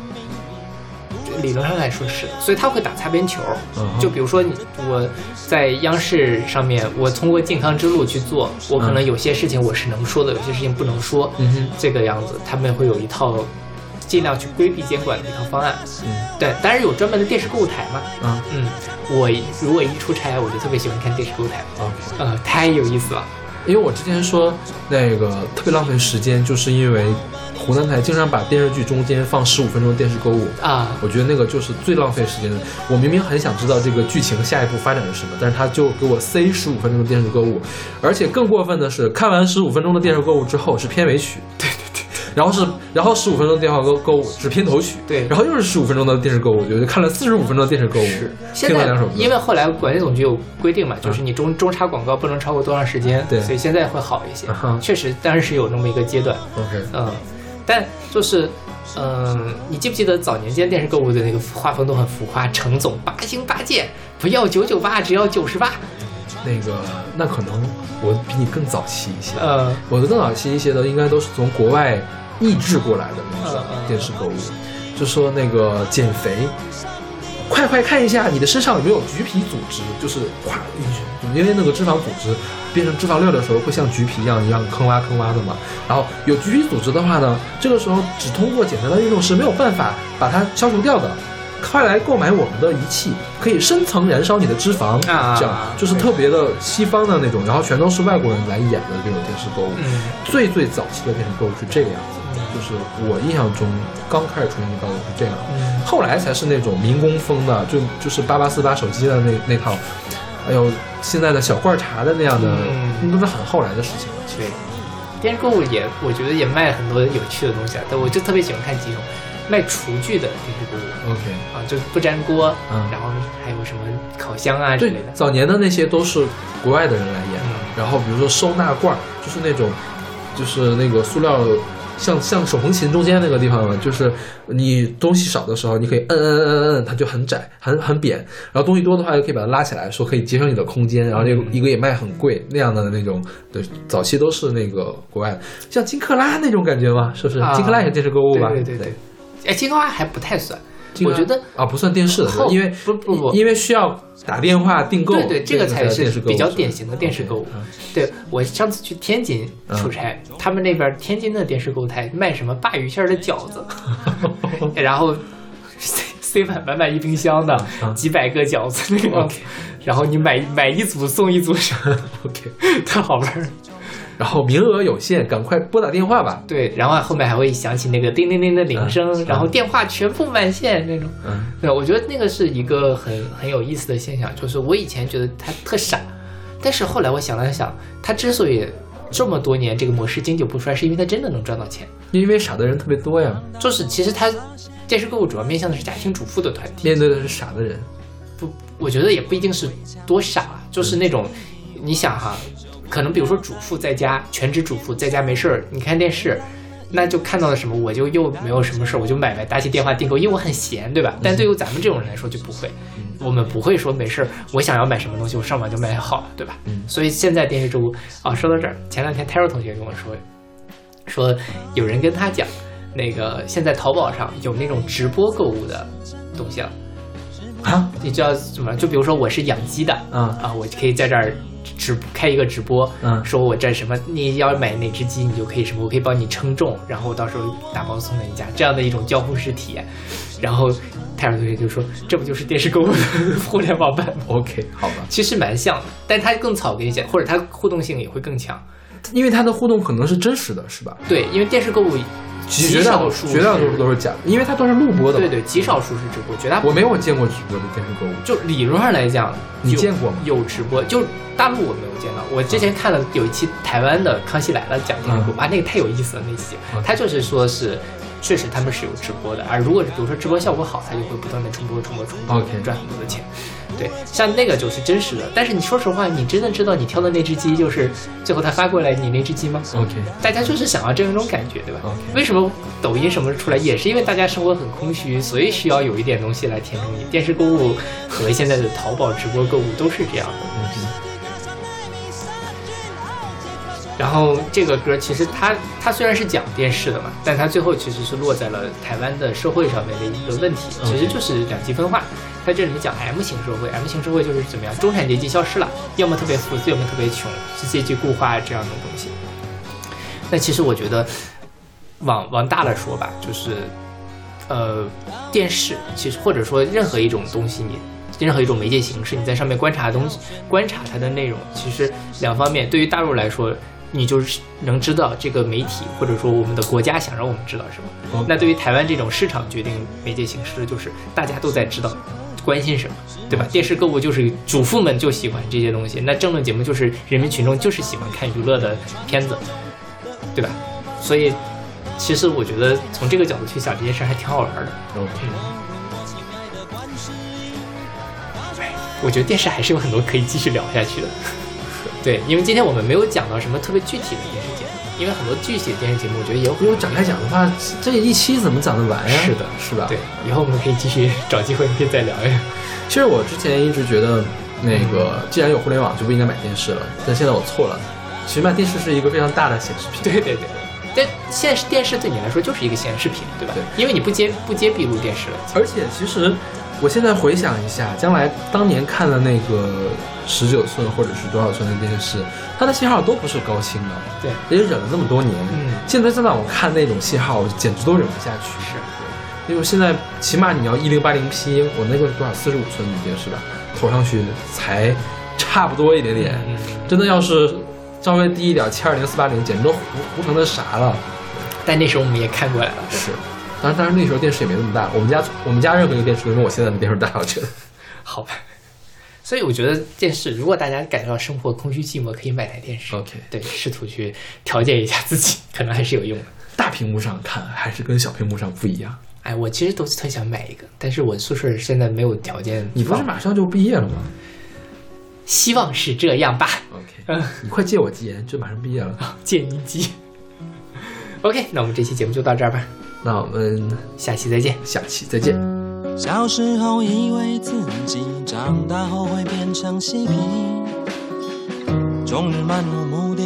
理论上来说是，所以他会打擦边球。嗯就比如说你我在央视上面，我通过健康之路去做，我可能有些事情我是能说的，有些事情不能说。嗯哼，这个样子，他们会有一套尽量去规避监管的一套方案。嗯对，当然有专门的电视购物台嘛。嗯嗯，我如果一出差，我就特别喜欢看电视购物台，，OK。呃，太有意思了。因为我之前说那个特别浪费时间，就是因为湖南台经常把电视剧中间放十五分钟的电视购物。啊，我觉得那个就是最浪费时间的。我明明很想知道这个剧情下一步发展是什么，但是他就给我塞十五分钟的电视购物，而且更过分的是，看完十五分钟的电视购物之后是片尾曲，对对对，然后是然后十五分钟的电话购购物是片头曲，对。然后又是十五分钟的电视购物，我就看了四十五分钟的电视购物，现在听了两首歌，因为后来广电总局有规定嘛，就是你中中插广告不能超过多长时间，对。所以现在会好一些。确实，当然是有那么一个阶段，OK，嗯，但就是。嗯，你记不记得早年间电视购物的那个画风都很浮夸？程总八星八件，不要九九八，只要九十八。那个那可能我比你更早期一些，呃，我的更早期一些的应该都是从国外译制过来的那种电视购物，就说那个减肥，快快看一下你的身上有没有橘皮组织，就是咵因为那个脂肪组织变成脂肪粒儿的时候会像橘皮一样一样坑洼坑洼的嘛。然后有橘皮组织的话呢，这个时候只通过简单的运动是没有办法把它消除掉的。快来购买我们的仪器，可以深层燃烧你的脂肪，啊这样就是特别的西方的那种，然后全都是外国人来演的这种电视购物。嗯最最早期的电视购物是这个样子，就是我印象中刚开始出现的购物是这样，嗯后来才是那种民工风的，就就是八八四八手机的那那套，还有现在的小罐茶的那样的，嗯那都是很后来的事情了。对，电视购物也，我觉得也卖很多有趣的东西啊。但我就特别喜欢看几种卖厨具的电视购物 OK，啊，就是不粘锅，嗯然后还有什么烤箱啊之类的，。早年的那些都是国外的人来演的，嗯然后比如说收纳罐，就是那种，就是那个塑料。像像手风琴中间那个地方嘛，就是你东西少的时候，你可以摁摁摁摁摁，它就很窄，很很扁。然后东西多的话，又可以把它拉起来，说可以节省你的空间。然后这个嗯一个也卖很贵那样的那种，对，早期都是那个国外的，像金克拉那种感觉嘛？是不是？啊金克拉也是电视购物吧？对对对对。哎，金克拉还不太算，我觉得啊不算电视的，因为不不不。因为需要打电话订购，对对，这个才是比较典型的电视购物。对我上次去天津出差，他们那边天津的电视购物台卖什么鲅鱼馅儿的饺子，然后塞塞满满满一冰箱的嗯。几百个饺子那个然后你买买一组送一组，OK，太好玩儿。然后名额有限，赶快拨打电话吧。对，然后后面还会响起那个叮叮叮的铃声，嗯然后电话全部满线那种。嗯对，我觉得那个是一个很很有意思的现象，就是我以前觉得他特傻，但是后来我想了想，他之所以这么多年这个模式经久不衰，是因为他真的能赚到钱。因为傻的人特别多呀，就是其实他电视购物主要面向的是家庭主妇的团体，面对的是傻的人。不，我觉得也不一定是多傻，啊就是那种你想哈，可能比如说主妇在家，全职主妇在家没事儿，你看电视。那就看到了什么，我就又没有什么事儿，我就买买打起电话订购，因为我很闲，对吧？但对于咱们这种人来说就不会，我们不会说没事儿，我想要买什么东西，我上网就买好了，对吧？嗯所以现在电视购物啊，说到这儿，前两天 Taro 同学跟我说，说有人跟他讲，那个现在淘宝上有那种直播购物的东西了。啊你知道什么？就比如说我是养鸡的，啊啊，我就可以在这儿直开一个直播，嗯说我这什么，你要买哪只鸡，你就可以什么，我可以帮你称重，然后到时候打包送到你家，这样的一种交互式体验。然后泰尔同学就说，这不就是电视购物的 互联网版吗？，OK，好吧，其实蛮像的，但它更草根一些，或者它互动性也会更强。因为它的互动可能是真实的，是吧？对，因为电视购物极绝大多少数绝大多数都是假的，因为它都是录播的。对，对，极少数是直播，绝大部分我没有见过直播的电视购物。就理论上来讲，有你见过吗有直播，就大陆我没有见到。我之前看了有一期台湾的《康熙来了》讲电视购物，嗯啊，那个太有意思了那期嗯，他就是说是。确实，他们是有直播的，而如果是比如说直播效果好，他就会不断的重播、重播、重播赚很多的钱。对，像那个就是真实的。但是你说实话，你真的知道你挑的那只鸡就是最后他发过来你那只鸡吗？OK，大家就是想要这样一种感觉，对吧 OK 为什么抖音什么出来，也是因为大家生活很空虚，所以需要有一点东西来填充你。电视购物和现在的淘宝直播购物都是这样的。嗯然后这个歌其实它它虽然是讲电视的嘛，但它最后其实是落在了台湾的社会上面的一个问题，其实就是两极分化。它这里面讲 M 型社会，M 型社会就是怎么样，中产阶级消失了，要么特别富，要么特别穷，是阶级固化这样的东西。那其实我觉得，往往大了说吧，就是，呃，电视其实或者说任何一种东西，你任何一种媒介形式，你在上面观察东西，观察它的内容，其实两方面。对于大陆来说，你就是能知道这个媒体或者说我们的国家想让我们知道什么。哦那对于台湾这种市场决定媒介形式的，就是大家都在知道关心什么，对吧？电视购物就是主妇们就喜欢这些东西，那政论节目就是人民群众就是喜欢看娱乐的片子，对吧？所以其实我觉得从这个角度去想这件事还挺好玩的。OK，我觉得电视还是有很多可以继续聊下去的。对，因为今天我们没有讲到什么特别具体的电视因为很多具体的电视节目，我觉得也有如果展开讲的话，这一期怎么讲得完呀？是的是吧？对，以后我们可以继续 找机会可以再聊一聊。其实我之前一直觉得，那个既然有互联网就不应该买电视了，但现在我错了。其实买电视是一个非常大的显示屏。对对对，但现在电视对你来说就是一个显示屏，对吧？对因为你不接不接闭路电视了。而且其实我现在回想一下，将来当年看的那个十九寸或者是多少寸的电视，它的信号都不是高清的，对，也忍了那么多年。嗯现在再让我看那种信号，我简直都忍不下去。是，因为现在起码你要一零八零 P，我那个多少四十五寸的电视吧，投上去才差不多一点点。嗯，真的要是稍微低一点，七二零、四八零，简直都糊糊成那啥了。但那时候我们也看过来了。是，当然，当然那时候电视也没那么大，我们家我们家任何一个电视都没我现在的电视大，我觉得。好吧。所以我觉得电视，如果大家感觉到生活空虚寂寞，可以买台电视。OK 对，试图去调节一下自己，可能还是有用的。大屏幕上看还是跟小屏幕上不一样。哎，我其实都特想买一个，但是我宿舍现在没有条件。你不是马上就毕业了吗希望是这样吧？？OK，你快借我吉言，就马上毕业了。借你吉。OK，那我们这期节目就到这儿吧，那我们下期再见。下期再见。小时候以为自己长大后会变成嬉皮，终日漫无目的，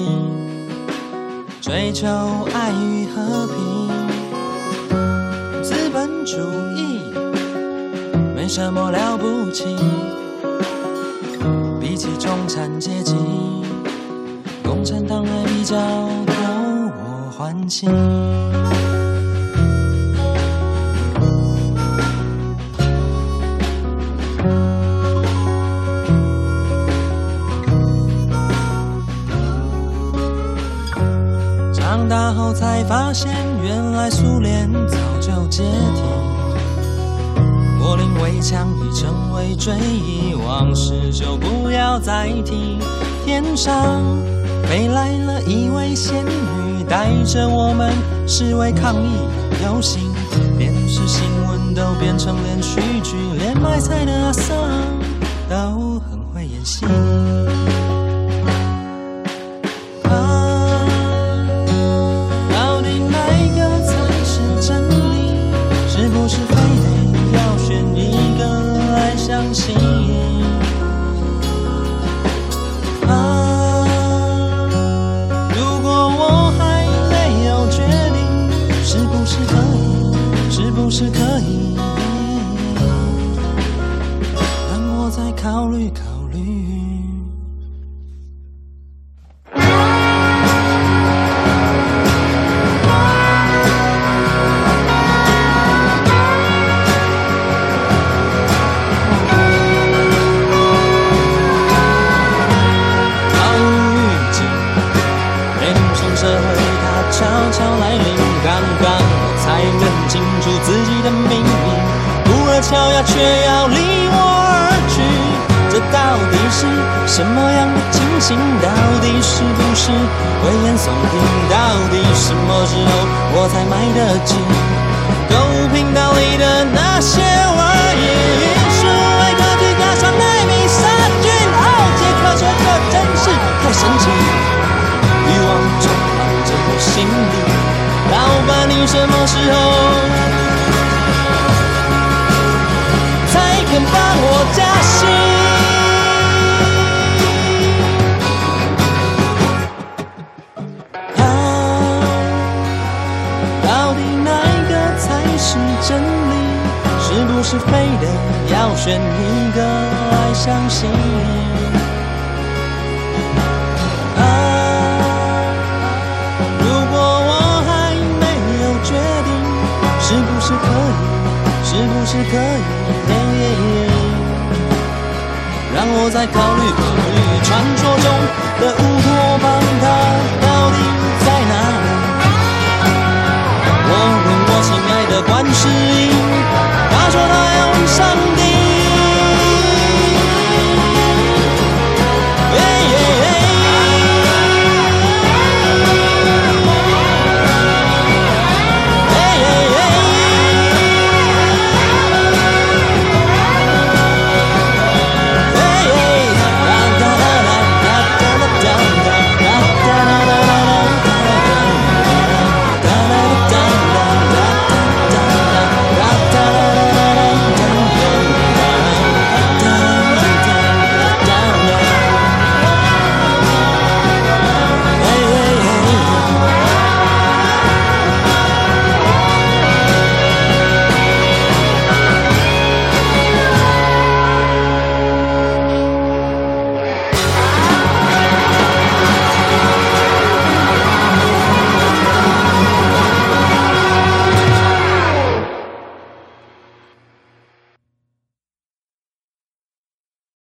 追求爱与和平。资本主义没什么了不起，比起中产阶级，共产党还比较讨我欢心。后才发现，原来苏联早就解体，柏林围墙已成为追忆，往事就不要再提。天上飞来了一位仙女，带着我们示威抗议游行，电视新闻都变成连续剧，连卖菜的阿桑都很会演戏。什么样的情形？到底是不是危言耸听？到底什么时候我才买得起？购物频道里的那些玩意，数位科技加上奈米杀菌，哦，杰克说这真是太神奇，欲望充满着我心里。老板，你什么时候才肯是非的，要选一个来相信。啊，如果我还没有决定，是不是可以，是不是可以耶，让我再考虑考虑。传说中的乌托邦，它到底在哪里？我问我亲爱的观世音。